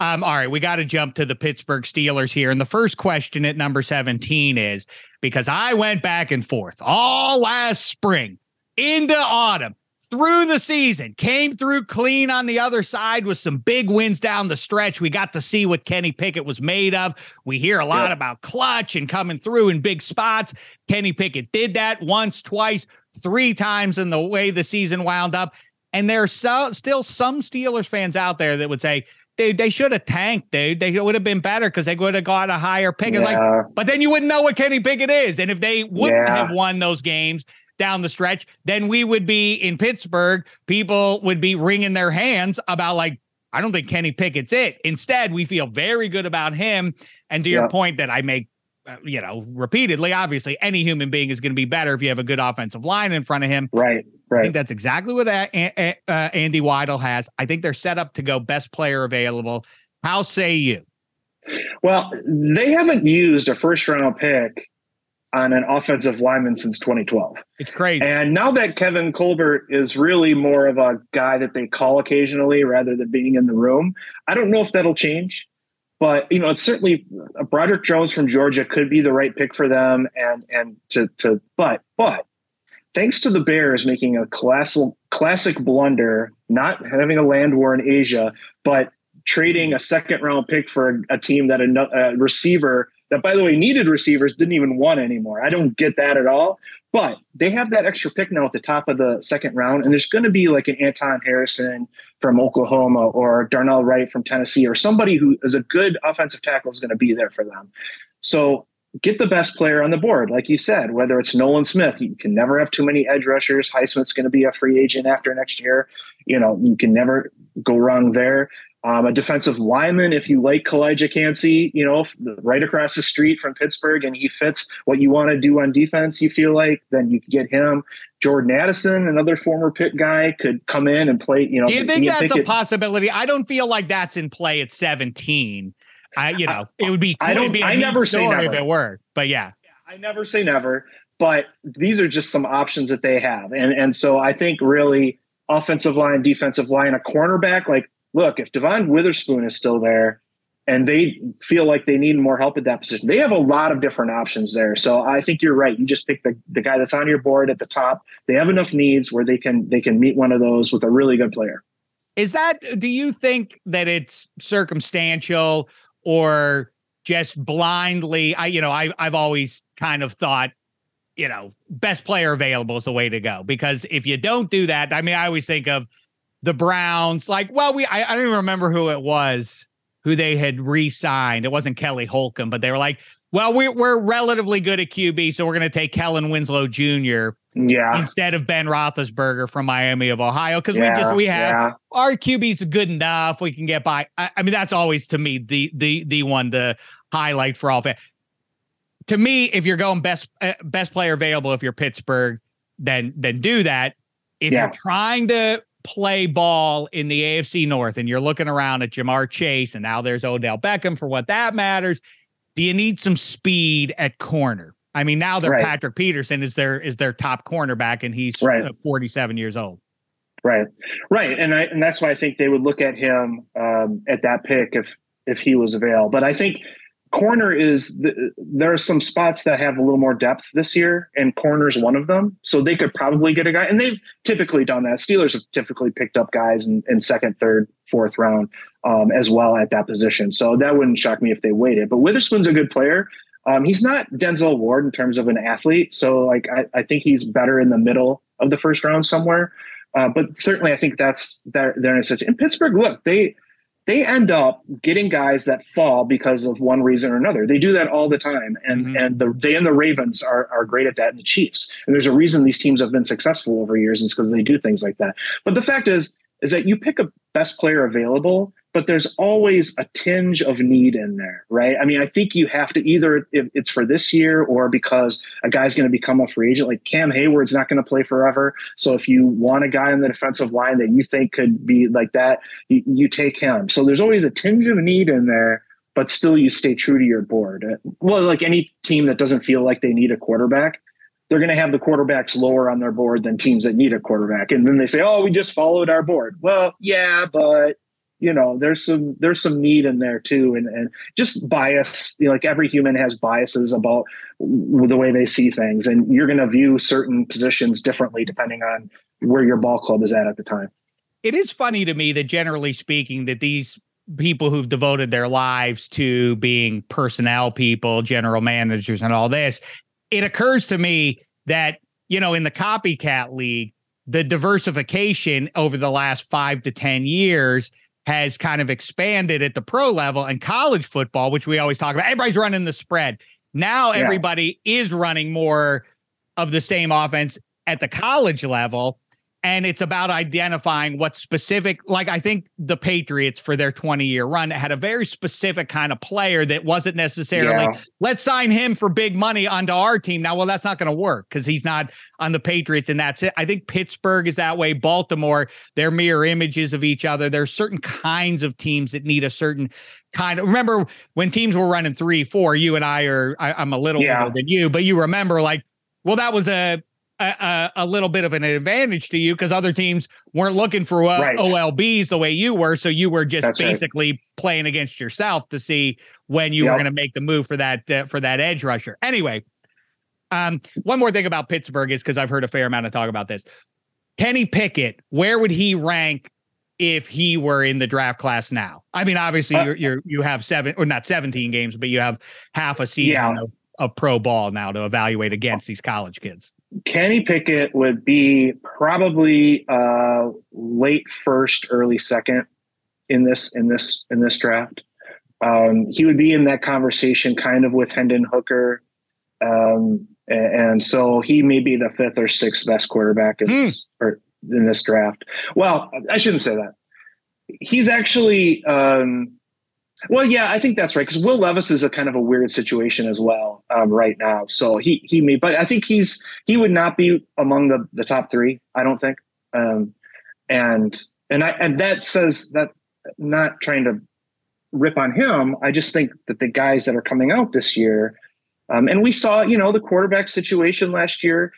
Um, all right, we got to jump to the Pittsburgh Steelers here. And the first question at number 17 is because I went back and forth all last spring into autumn through the season, came through clean on the other side with some big wins down the stretch. We got to see what Kenny Pickett was made of. We hear a lot Yeah. about clutch and coming through in big spots. Kenny Pickett did that once, twice, three times in the way the season wound up. And there are so, still some Steelers fans out there that would say, dude, they should have tanked, dude. They would have been better because they would have got a higher pick. It's like, but then you wouldn't know what Kenny Pickett is. And if they wouldn't Yeah. have won those games down the stretch, then we would be in Pittsburgh. People would be wringing their hands about, like, I don't think Kenny Pickett's it. Instead, we feel very good about him. And to your point that I make, uh, you know, repeatedly, obviously, any human being is going to be better if you have a good offensive line in front of him. Right. I think that's exactly what uh, A- A- uh, Andy Weidl has. I think they're set up to go best player available. How say you? Well, they haven't used a first round pick on an offensive lineman since 2012. It's crazy. And now that Kevin Colbert is really more of a guy that they call occasionally rather than being in the room, I don't know if that'll change. But you know, it's certainly uh, Broderick Jones from Georgia could be the right pick for them, and and to to but but thanks to the Bears making a classic classic blunder, not having a land war in Asia, but trading a second round pick for a, team that a, a, receiver that, by the way, needed receivers didn't even want anymore. I don't get that at all. But they have that extra pick now at the top of the second round, and there's going to be like an Anton Harrison from Oklahoma or Darnell Wright from Tennessee or somebody who is a good offensive tackle is going to be there for them. So get the best player on the board, like you said, whether it's Nolan Smith, you can never have too many edge rushers. Highsmith's going to be a free agent after next year. You know, you can never go wrong there. Um, a defensive lineman, if you like Calijah Kancey, you know, right across the street from Pittsburgh, and he fits what you want to do on defense, you feel like, then you can get him. Jordan Addison, another former Pitt guy, could come in and play. You know, do you think that's think a possibility? I don't feel like that's in play at 17. I, you know, it would be. I don't. Be I never say never if it were, but yeah. I never say never, but these are just some options that they have, and and so I think really offensive line, defensive line, a cornerback like look, if Devon Witherspoon is still there and they feel like they need more help at that position, they have a lot of different options there. So I think you're right. You just pick the, the guy that's on your board at the top. They have enough needs where they can they can meet one of those with a really good player. Is that do you think that it's circumstantial or just blindly? I you know, I I've always kind of thought you know, best player available is the way to go. Because if you don't do that, I mean, I always think of the Browns. Like, well, we I, I don't even remember who it was who they had re-signed. It wasn't Kelly Holcomb, but they were like, well, we're we're relatively good at QB, so we're going to take Kellen Winslow Jr. Yeah. Instead of Ben Roethlisberger from Miami of Ohio, because yeah, we just we have yeah. our QB's good enough. We can get by. I, I, mean, that's always to me the the the one to highlight for all fans. To me, if you're going best uh, best player available, if you're Pittsburgh, then then do that. If yeah. you're trying to play ball in the AFC North and you're looking around at Ja'Marr Chase and now there's Odell Beckham for what that matters, do you need some speed at corner? I mean, now they're right. Patrick Peterson is their is their top cornerback and he's right. 47 years old. Right. Right. And I and that's why I think they would look at him um, at that pick if if he was available. But I think corner is the, there are some spots that have a little more depth this year and corner is one of them so they could probably get a guy and they've typically done that steelers have typically picked up guys in, in second third fourth round um, as well at that position so that wouldn't shock me if they waited but witherspoon's a good player um, he's not denzel ward in terms of an athlete so like I, I think he's better in the middle of the first round somewhere uh, but certainly i think that's they're, they're in a situation in pittsburgh look they they end up getting guys that fall because of one reason or another. They do that all the time, and mm-hmm. and the they and the Ravens are are great at that, and the Chiefs. And there's a reason these teams have been successful over years, is because they do things like that. But the fact is, is that you pick a best player available, but there's always a tinge of need in there, right? I mean, I think you have to either if it's for this year or because a guy's going to become a free agent. Like Cam Hayward's not going to play forever, so if you want a guy on the defensive line that you think could be like that, you, you take him. So there's always a tinge of need in there, but still you stay true to your board. Well, like any team that doesn't feel like they need a quarterback, they're going to have the quarterbacks lower on their board than teams that need a quarterback. And then they say, "Oh, we just followed our board." Well, yeah, but you know there's some there's some need in there too. And and just bias you know, like every human has biases about the way they see things. And you're going to view certain positions differently depending on where your ball club is at at the time. It is funny to me that generally speaking that these people who've devoted their lives to being personnel people general managers and all this it occurs to me that you know in the copycat league the diversification over the last five to 10 years has kind of expanded at the pro level and college football, which we always talk about. Everybody's running the spread. Now yeah. everybody is running more of the same offense at the college level and it's about identifying what specific like i think the patriots for their 20 year run had a very specific kind of player that wasn't necessarily yeah. let's sign him for big money onto our team now well that's not going to work because he's not on the patriots and that's it i think pittsburgh is that way baltimore they're mirror images of each other there's certain kinds of teams that need a certain kind of remember when teams were running three four you and i are I, am a little yeah. older than you but you remember like well that was a a, a, little bit of an advantage to you because other teams weren't looking for uh, right. OLBs the way you were. So you were just That's basically right. playing against yourself to see when you yep. were going to make the move for that uh, for that edge rusher. Anyway, Um, one more thing about Pittsburgh is because I've heard a fair amount of talk about this. Kenny Pickett, where would he rank if he were in the draft class now? I mean, obviously Uh, you're, you're you have seven or not 17 games, but you have half a season Yeah. of, of pro ball now to evaluate against these college kids. Kenny Pickett would be probably uh, late first, early second in this in this in this draft. Um, he would be in that conversation, kind of with Hendon Hooker, um, and, so he may be the fifth or sixth best quarterback in Hmm. this or in this draft. Well, I shouldn't say that. He's actually. Um, well, yeah, I think that's right because Will Levis is a kind of a weird situation as well um, right now. So he he may, but I think he's he would not be among the the top three. I don't think. Um, and and I and that says that not trying to rip on him. I just think that the guys that are coming out this year, um, and we saw you know the quarterback situation last year.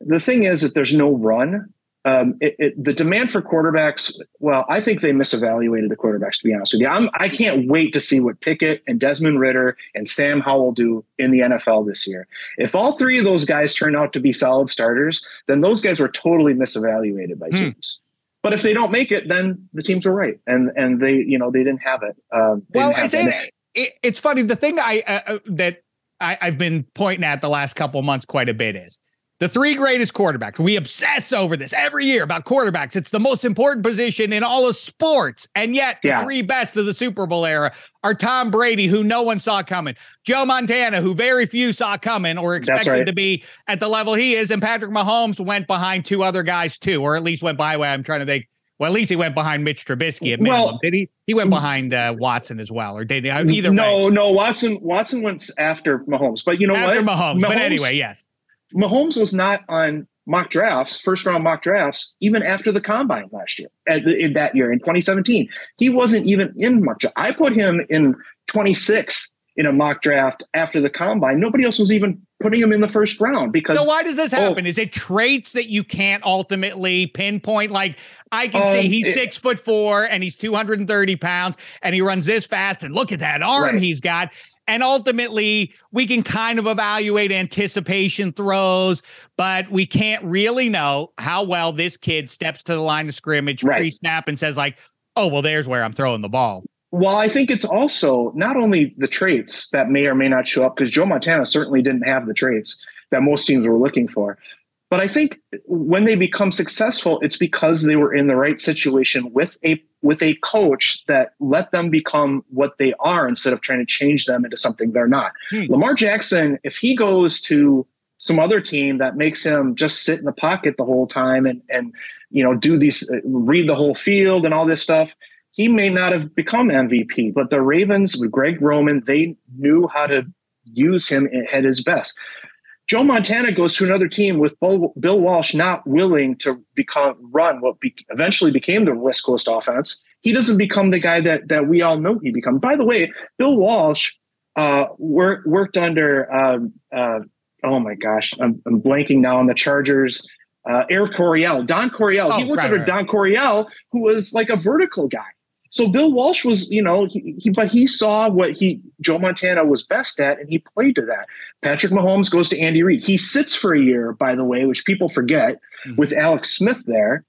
The thing is that there's no run. Um, it, it, the demand for quarterbacks. Well, I think they misevaluated the quarterbacks. To be honest with you, I'm, I can't wait to see what Pickett and Desmond Ridder and Sam Howell do in the NFL this year. If all three of those guys turn out to be solid starters, then those guys were totally misevaluated by Hmm. teams. But if they don't make it, then the teams were right, and and they you know they didn't have it. Um, Well, have it's, it. it, it's funny. The thing I uh, uh, that I, I've been pointing at the last couple months quite a bit is the three greatest quarterbacks. We obsess over this every year about quarterbacks. It's the most important position in all of sports, and yet the Yeah. three best of the Super Bowl era are Tom Brady, who no one saw coming, Joe Montana, who very few saw coming or expected right. to be at the level he is, and Patrick Mahomes went behind two other guys too, or at least went by. Way. I'm trying to think. Well, at least he went behind Mitch Trubisky at minimum. Well- did he? He went behind uh, Watson as well, or did he? Either way. no, no. Watson Watson went after Mahomes, but you know after what? Mahomes. But anyway, yes. Mahomes was not on mock drafts, first round mock drafts, even after the combine last year, in that year in 2017. He wasn't even in mock draft. I put him in 26 in a mock draft after the combine. Nobody else was even putting him in the first round because So why does this Oh. happen? Is it traits that you can't ultimately pinpoint? Like I can Um, see he's it- six foot four and he's 230 pounds and he runs this fast and look at that arm Right. he's got. And ultimately, we can kind of evaluate anticipation throws, but we can't really know how well this kid steps to the line of scrimmage Right. pre-snap and says like, "Oh, well, there's where I'm throwing the ball." Well, I think it's also not only the traits that may or may not show up because Joe Montana certainly didn't have the traits that most teams were looking for. But I think when they become successful, it's because they were in the right situation with a with a coach that let them become what they are instead of trying to change them into something they're not. Hmm. Lamar Jackson, if he goes to some other team that makes him just sit in the pocket the whole time and and you know do these uh, read the whole field and all this stuff, he may not have become MVP. But the Ravens with Greg Roman, they knew how to use him at his best. Joe Montana goes to another team with Bill, Bill Walsh not willing to become run what be, eventually became the West Coast offense. He doesn't become the guy that that we all know he become. By the way, Bill Walsh uh, worked worked under um, uh, oh my gosh, I'm, I'm blanking now on the Chargers. Uh, Eric Coryell, Don Coryell. he Oh, worked right, under right. Don Coryell, who was like a vertical guy. So Bill Walsh was, you know, he, he but he saw what he Joe Montana was best at, and he played to that. Patrick Mahomes goes to Andy Reid. He sits for a year, by the way, which people forget, Mhm. with Alex Smith there,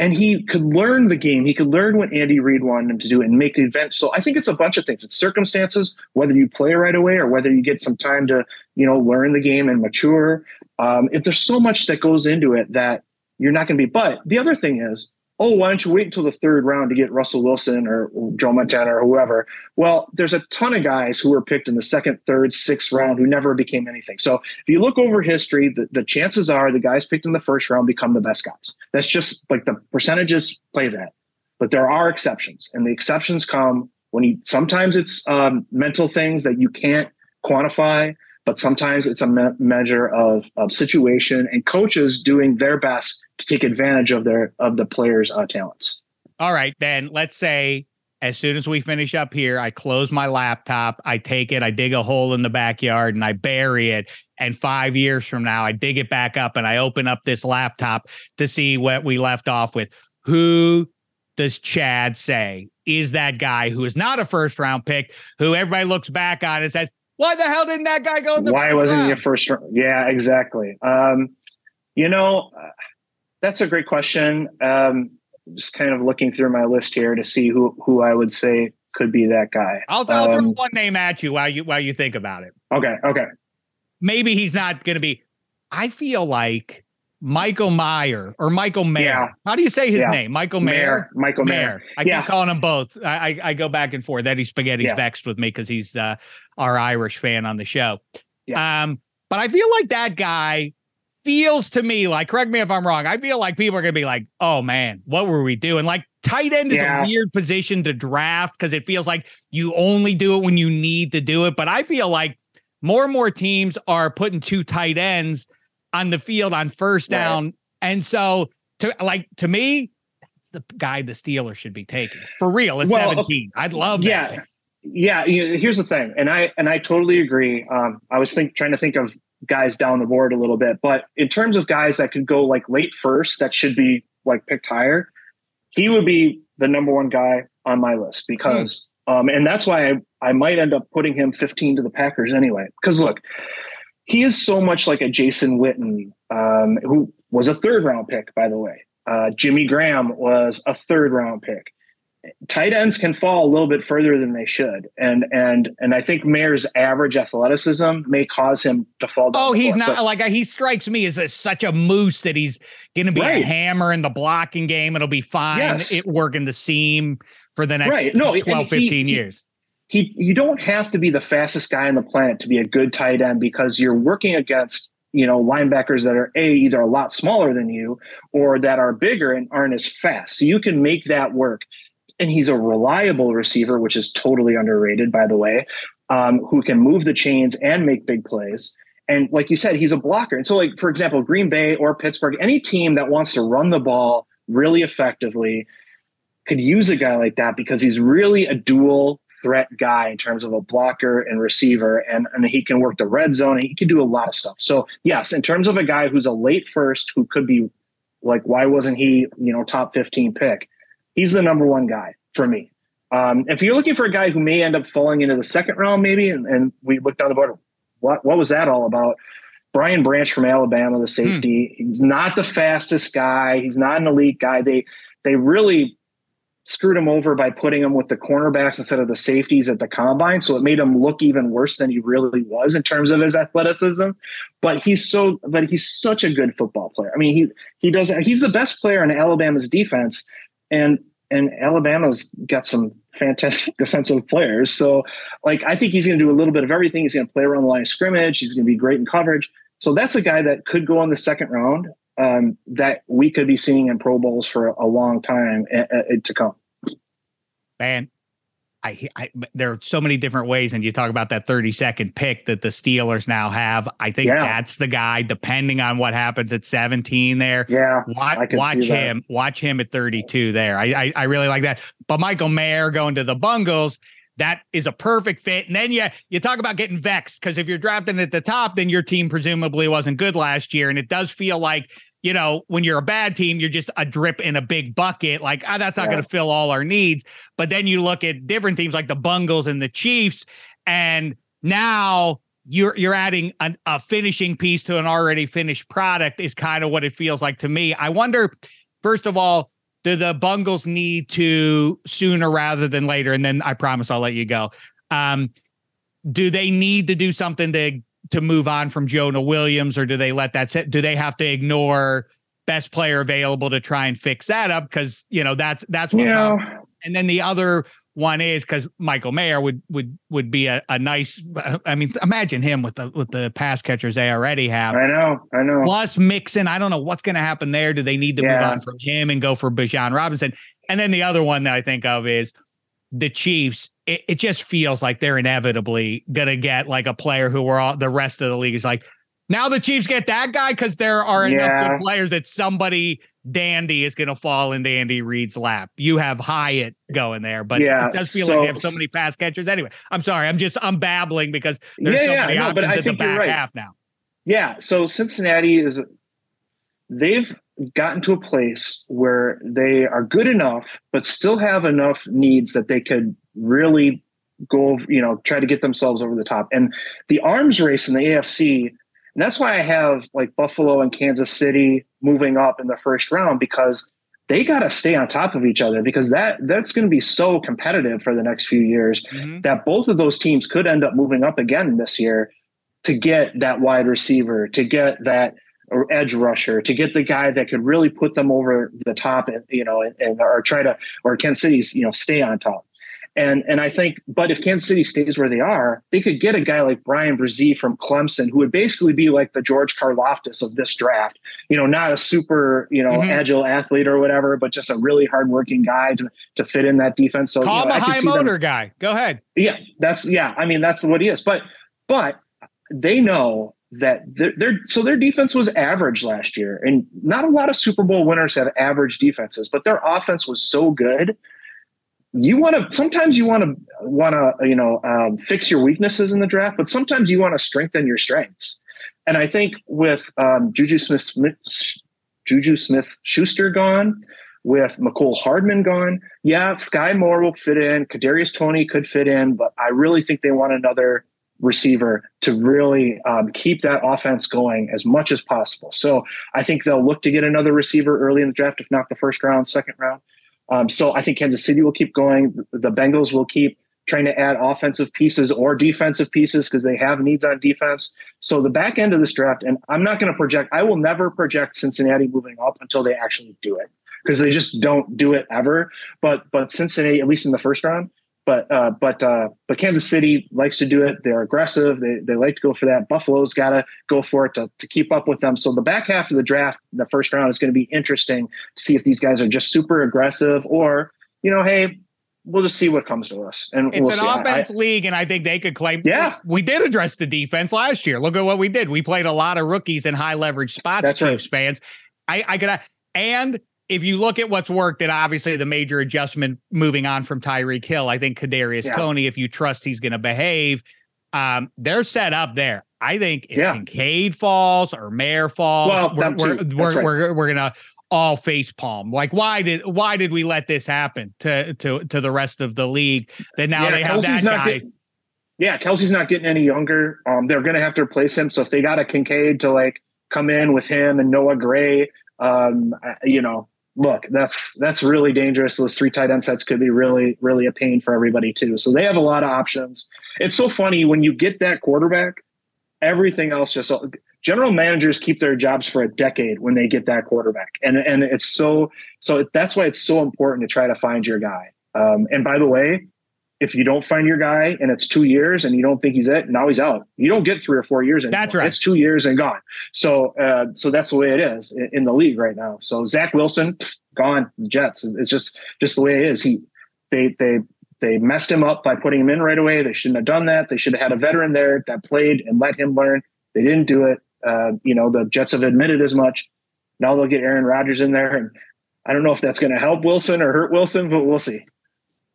and he could learn the game. He could learn what Andy Reid wanted him to do and make the event. So I think it's a bunch of things. It's circumstances, whether you play right away or whether you get some time to, you know, learn the game and mature. Um, if there's so much that goes into it that you're not going to be. But the other thing is, oh, why don't you wait until the third round to get Russell Wilson or Joe Montana or whoever? Well, there's a ton of guys who were picked in the second, third, sixth round who never became anything. So if you look over history, the, the chances are the guys picked in the first round become the best guys. That's just like the percentages play that. But there are exceptions, and the exceptions come when you sometimes it's um, mental things that you can't quantify but sometimes it's a me- measure of, of situation and coaches doing their best to take advantage of their of the players' uh, talents. All right, then let's say as soon as we finish up here, I close my laptop, I take it, I dig a hole in the backyard and I bury it. And five years from now, I dig it back up and I open up this laptop to see what we left off with. Who does Chad say is that guy who is not a first round pick, who everybody looks back on and says, Why the hell didn't that guy go in the Why wasn't he round? your first round? Yeah, exactly. Um, you know, uh, that's a great question. Um, just kind of looking through my list here to see who who I would say could be that guy. I'll, I'll throw Um, one name at you while you while you think about it. Okay, okay. Maybe he's not going to be. I feel like Michael Meyer or Michael Mayer. Yeah. How do you say his Yeah. name? Michael Mayer. Michael Mayer. Mayer. I Yeah. keep calling them both. I, I, I go back and forth. Eddie Spaghetti's vexed with me because he's uh, our Irish fan on the show. Yeah. Um, but I feel like that guy feels to me like, correct me if I'm wrong. I feel like people are going to be like, oh man, what were we doing? Like tight end is Yeah. a weird position to draft because it feels like you only do it when you need to do it. But I feel like more and more teams are putting two tight ends on the field on first Right. down. And so to like to me, that's the guy the Steelers should be taking. For real, it's Well, 17. I'd love that. yeah pick. Yeah you know, here's the thing and i and i totally agree. Um i was think trying to think of guys down the board a little bit but in terms of guys that could go like late first that should be like picked higher he would be the number one guy on my list because um and that's why I, I might end up putting him 15 to the packers anyway because look he is so much like a jason witten um who was a third round pick by the way. Uh jimmy graham was a third round pick tight ends can fall a little bit further than they should, and and and I think Mayer's average athleticism may cause him to fall. Down Oh, he's not like he strikes me as a, such a moose that he's going to be a Right. hammer in the blocking game. It'll be fine. Yes. It working the seam for the next Right. No, 12, 15 he- years. he you don't have to be the fastest guy on the planet to be a good tight end because you're working against you know linebackers that are a either a lot smaller than you or that are bigger and aren't as fast. So you can make that work. And he's a reliable receiver, which is totally underrated, by the way, um, who can move the chains and make big plays. And like you said, he's a blocker. And so, like for example, Green Bay or Pittsburgh, any team that wants to run the ball really effectively could use a guy like that because he's really a dual threat guy in terms of a blocker and receiver and, and he can work the red zone and he can do a lot of stuff so yes in terms of a guy who's a late first who could be like why wasn't he you know top 15 pick he's the number one guy for me um, if you're looking for a guy who may end up falling into the second round maybe and, and we looked on the board what what was that all about brian branch from alabama the safety he's not the fastest guy he's not an elite guy they they really screwed him over by putting him with the cornerbacks instead of the safeties at the combine. So it made him look even worse than he really was in terms of his athleticism. But he's so, but he's such a good football player. I mean, he he does. He's the best player in Alabama's defense, and and Alabama's got some fantastic [LAUGHS] defensive players. So, like, I think he's going to do a little bit of everything. He's going to play around the line of scrimmage. He's going to be great in coverage. So that's a guy that could go in the second round. Um, that we could be seeing in Pro Bowls for a long time uh, uh, to come. Man, I, I there are so many different ways, and you talk about that 30 second pick that the Steelers now have. I think Yeah. that's the guy, depending on what happens at 17 there. Yeah, Watch, watch him. Watch him at 32 there. I, I I really like that. But Michael Mayer going to the Bungles, that is a perfect fit. And then you you talk about getting vexed because if you're drafting at the top, then your team presumably wasn't good last year, and it does feel like. You know, when you're a bad team, you're just a drip in a big bucket. Like, ah, that's not Yeah. going to fill all our needs. But then you look at different teams like the Bungles and the Chiefs, and now you're you're adding an, a finishing piece to an already finished product is kind of what it feels like to me. I wonder, first of all, do the Bungles need to sooner rather than later? And then I promise I'll let you go. Um, do they need to do something to to move on from Jonah Williams, or do they let that sit? Do they have to ignore best player available to try and fix that up? Because you know that's that's what. you know, And then the other one is because Michael Mayer would would would be a, a nice. I mean, imagine him with the with the pass catchers they already have. I know, I know. Plus Mixon, I don't know what's going to happen there. Do they need to move on from him and go for Bijan Robinson? And then the other one that I think of is the Chiefs. It, it just feels like they're inevitably going to get like a player who we're all the rest of the league is like. Now the Chiefs get that guy because there are enough Yeah. good players that somebody dandy is going to fall into Andy Reid's lap. You have Hyatt going there, but Yeah, it does feel so- like they have so many pass catchers. Anyway, I'm sorry. I'm just I'm babbling because there's Yeah, so yeah, many no, options I at the back right. half now. Yeah. So Cincinnati is they've gotten to a place where they are good enough, but still have enough needs that they could really go, you know, try to get themselves over the top. And the arms race in the AFC, and that's why I have like Buffalo and Kansas City moving up in the first round because they got to stay on top of each other because that that's going to be so competitive for the next few years mm-hmm. that both of those teams could end up moving up again this year to get that wide receiver, to get that edge rusher, to get the guy that could really put them over the top and you know and, and or try to or Kansas City's you know stay on top. And and I think, but if Kansas City stays where they are, they could get a guy like Bryan Bresee from Clemson, who would basically be like the George Karlaftis of this draft. You know, not a super you know mm-hmm. agile athlete or whatever, but just a really hardworking guy to, to fit in that defense. So call you know, him a high motor them, guy. Go ahead. Yeah, that's yeah. I mean, that's what he is. But but they know that they're, so their defense was average last year, and not a lot of Super Bowl winners have average defenses, but their offense was so good. You want to sometimes you want to want to you know um, fix your weaknesses in the draft but sometimes you want to strengthen your strengths. And i think with um, juju smith, smith juju smith schuster gone with Mecole Hardman gone yeah Skyy Moore will fit in kadarius Toney could fit in but i really think they want another receiver to really um, keep that offense going as much as possible so i think they'll look to get another receiver early in the draft if not the first round second round um, so I think Kansas City will keep going. The Bengals will keep trying to add offensive pieces or defensive pieces because they have needs on defense. So the back end of this draft, and I'm not going to project, I will never project Cincinnati moving up until they actually do it because they just don't do it ever. But but Cincinnati, at least in the first round, but uh, but uh, but Kansas City likes to do it. They're aggressive. They they like to go for that. Buffalo's got to go for it to, to keep up with them. So the back half of the draft, the first round, is going to be interesting to see if these guys are just super aggressive or you know, hey, we'll just see what comes to us. And it's we'll an offense I, league, and I think they could claim. Yeah, we did address the defense last year. Look at what we did. We played a lot of rookies in high leverage spots. That's Chiefs right. fans. I I could and if you look at what's worked, and obviously the major adjustment moving on from Tyreek Hill, I think Kadarius yeah. Toney, if you trust he's going to behave, um, they're set up there. I think if yeah. Kincaid falls or Mayer falls, well, we're we're, we're, right. we're, we're gonna all face palm. Like why did why did we let this happen to to to the rest of the league? That now yeah, they have Kelce's that guy. Getting, yeah, Kelce's not getting any younger. Um, they're gonna have to replace him. So if they got a Kincaid to like come in with him and Noah Gray, um, you know, look, that's that's really dangerous. Those three tight end sets could be really, really a pain for everybody too. So they have a lot of options. It's so funny when you get that quarterback, everything else just general managers keep their jobs for a decade when they get that quarterback, and and it's so so that's why it's so important to try to find your guy. Um, and by the way, if you don't find your guy and it's two years and you don't think he's it, now he's out. You don't get three or four years anymore. That's right. It's two years and gone. So, uh, so that's the way it is in, in, the league right now. So Zach Wilson gone. Jets. It's just just the way it is. He they they they messed him up by putting him in right away. They shouldn't have done that. They should have had a veteran there that played and let him learn. They didn't do it. Uh, you know, the Jets have admitted as much. Now they'll get Aaron Rodgers in there, and I don't know if that's going to help Wilson or hurt Wilson, but we'll see.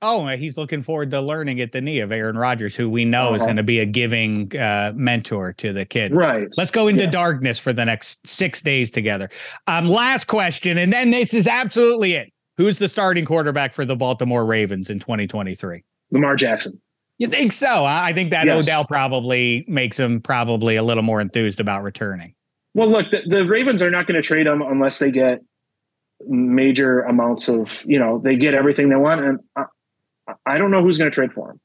Oh, he's looking forward to learning at the knee of Aaron Rodgers, who we know uh-huh. is going to be a giving uh, mentor to the kid. Right. Let's go into yeah. darkness for the next six days together. Um, last question, and then this is absolutely it. Who's the starting quarterback for the Baltimore Ravens in 2023? Lamar Jackson. You think so? I think that yes. Odell probably makes him probably a little more enthused about returning. Well, look, the, the Ravens are not going to trade him unless they get major amounts of, you know, they get everything they want. And uh, I don't know who's going to trade for him.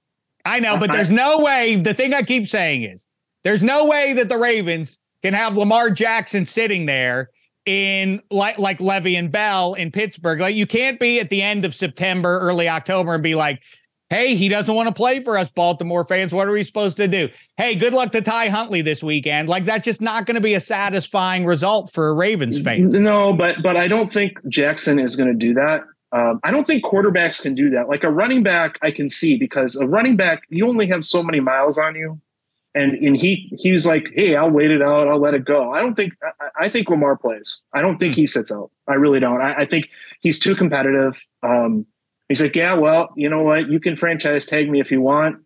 I know, but there's no way. The thing I keep saying is there's no way that the Ravens can have Lamar Jackson sitting there in like like Le'Veon Bell in Pittsburgh. Like you can't be at the end of September, early October, and be like, "Hey, he doesn't want to play for us, Baltimore fans. What are we supposed to do? Hey, good luck to Ty Huntley this weekend." Like that's just not going to be a satisfying result for a Ravens fan. No, but but I don't think Jackson is going to do that. Um, I don't think quarterbacks can do that. Like a running back, I can see because a running back, you only have so many miles on you, and and he he was like, "Hey, I'll wait it out. I'll let it go." I don't think. I, I think Lamar plays. I don't think hmm. he sits out. I really don't. I, I think he's too competitive. Um, he's like, "Yeah, well, you know what? You can franchise tag me if you want.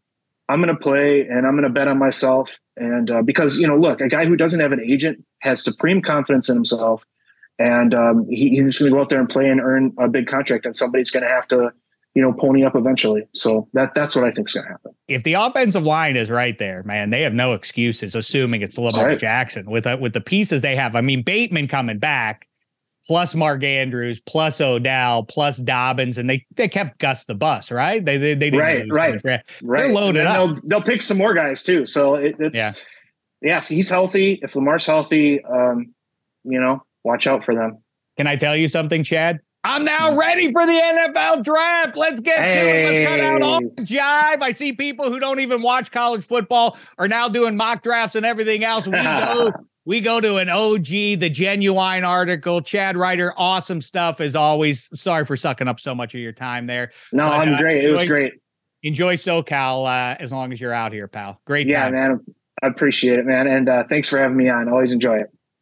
I'm going to play, and I'm going to bet on myself." And uh, because you know, look, a guy who doesn't have an agent has supreme confidence in himself and um, he, he's just going to go out there and play and earn a big contract, and somebody's going to have to you know, pony up eventually. So that that's what I think is going to happen. If the offensive line is right there, man, they have no excuses. Assuming it's Lamar Right. Jackson with uh, with the pieces they have. I mean, Bateman coming back, plus Mark Andrews, plus Odell, plus Dobbins, and they they kept Gus the bus, right? They they, they didn't Right, right. right? Right. loaded up. They'll, they'll pick some more guys too. So it, it's Yeah. yeah. If he's healthy, if Lamar's healthy, um, you know, watch out for them. Can I tell you something, Chad? I'm now ready for the NFL draft. Let's get to it. Let's cut out all the jive. I see people who don't even watch college football are now doing mock drafts and everything else. We [LAUGHS] go, we go to an OG, the genuine article. Chad Reuter, awesome stuff as always. Sorry for sucking up so much of your time there. No, But, I'm uh, great. It was great. Enjoy SoCal uh, as long as you're out here, pal. Great Yeah, time. man. I appreciate it, man. And uh, thanks for having me on. Always enjoy it.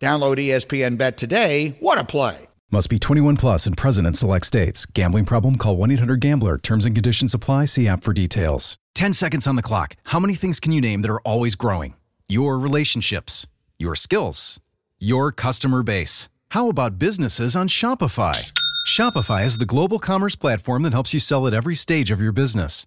Download ESPN Bet today. What a play! Must be 21 plus and present in select states. Gambling problem? Call 1 800 Gambler. Terms and conditions apply. See app for details. 10 seconds on the clock. How many things can you name that are always growing? Your relationships, your skills, your customer base. How about businesses on Shopify? Shopify is the global commerce platform that helps you sell at every stage of your business.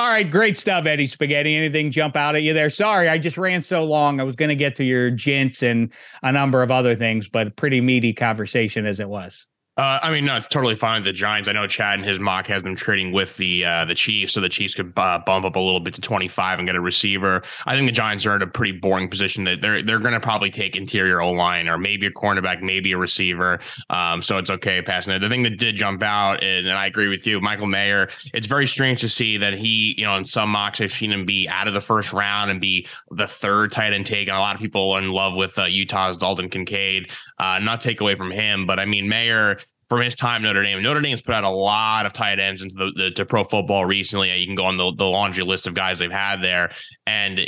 All right, great stuff, Eddie Spaghetti. Anything jump out at you there? Sorry, I just ran so long. I was going to get to your gents and a number of other things, but pretty meaty conversation as it was. Uh, I mean, no, it's totally fine with the Giants. I know Chad and his mock has them trading with the uh, the Chiefs, so the Chiefs could uh, bump up a little bit to 25 and get a receiver. I think the Giants are in a pretty boring position that they're they're going to probably take interior O line or maybe a cornerback, maybe a receiver. Um, so it's okay passing it. The thing that did jump out, is, and I agree with you, Michael Mayer. It's very strange to see that he, you know, in some mocks I've seen him be out of the first round and be the third tight end take, and a lot of people are in love with uh, Utah's Dalton Kincaid. Uh, not take away from him, but I mean Mayer from his time Notre Dame. Notre Dame's put out a lot of tight ends into the, the to pro football recently. You can go on the, the laundry list of guys they've had there. And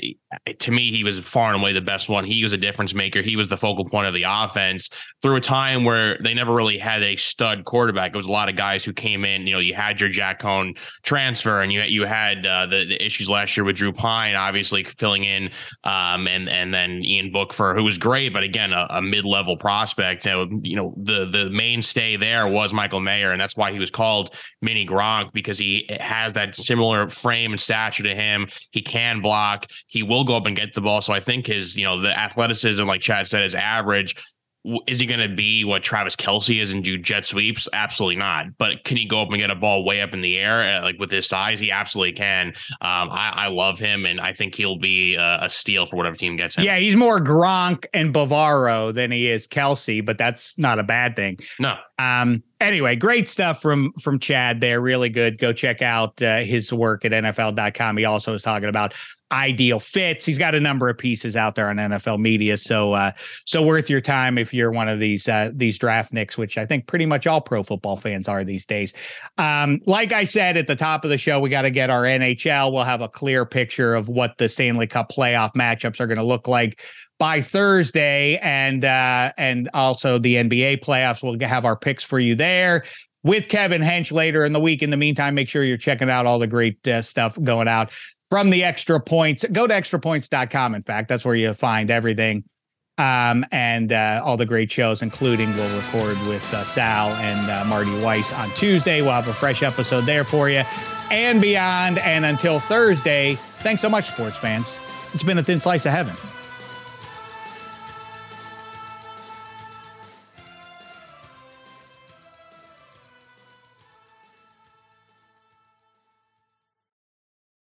to me, he was far and away the best one. He was a difference maker. He was the focal point of the offense through a time where they never really had a stud quarterback. It was a lot of guys who came in. You know, you had your Jack Coan transfer, and you you had uh, the the issues last year with Drew Pyne, obviously filling in, um, and and then Ian Bookfer, who was great, but again, a, a mid level prospect. Uh, you know, the the mainstay there was Michael Mayer, and that's why he was called Mini Gronk because he has that similar frame and stature to him. He can block. He will go up and get the ball. So I think his, you know, the athleticism, like Chad said, is average. Is he going to be what Travis Kelce is and do jet sweeps? Absolutely not. But can he go up and get a ball way up in the air, uh, like with his size? He absolutely can. Um, I, I love him, and I think he'll be a, a steal for whatever team gets him. Yeah, he's more Gronk and Bavaro than he is Kelce, but that's not a bad thing. No. Um, anyway, great stuff from from Chad there. Really good. Go check out uh, his work at NFL.com. He also is talking about ideal fits. He's got a number of pieces out there on NFL media. So uh, so worth your time if you're one of these uh, these draft nicks, which I think pretty much all pro football fans are these days. Um, like I said at the top of the show, we got to get our NHL. We'll have a clear picture of what the Stanley Cup playoff matchups are going to look like by Thursday, and uh, and also the NBA playoffs. We'll have our picks for you there with Kevin Hench later in the week. In the meantime, make sure you're checking out all the great uh, stuff going out from the extra points. Go to extrapoints.com. In fact, that's where you find everything um, and uh, all the great shows, including we'll record with uh, Sal and uh, Marty Weiss on Tuesday. We'll have a fresh episode there for you and beyond. And until Thursday, thanks so much, sports fans. It's been a thin slice of heaven.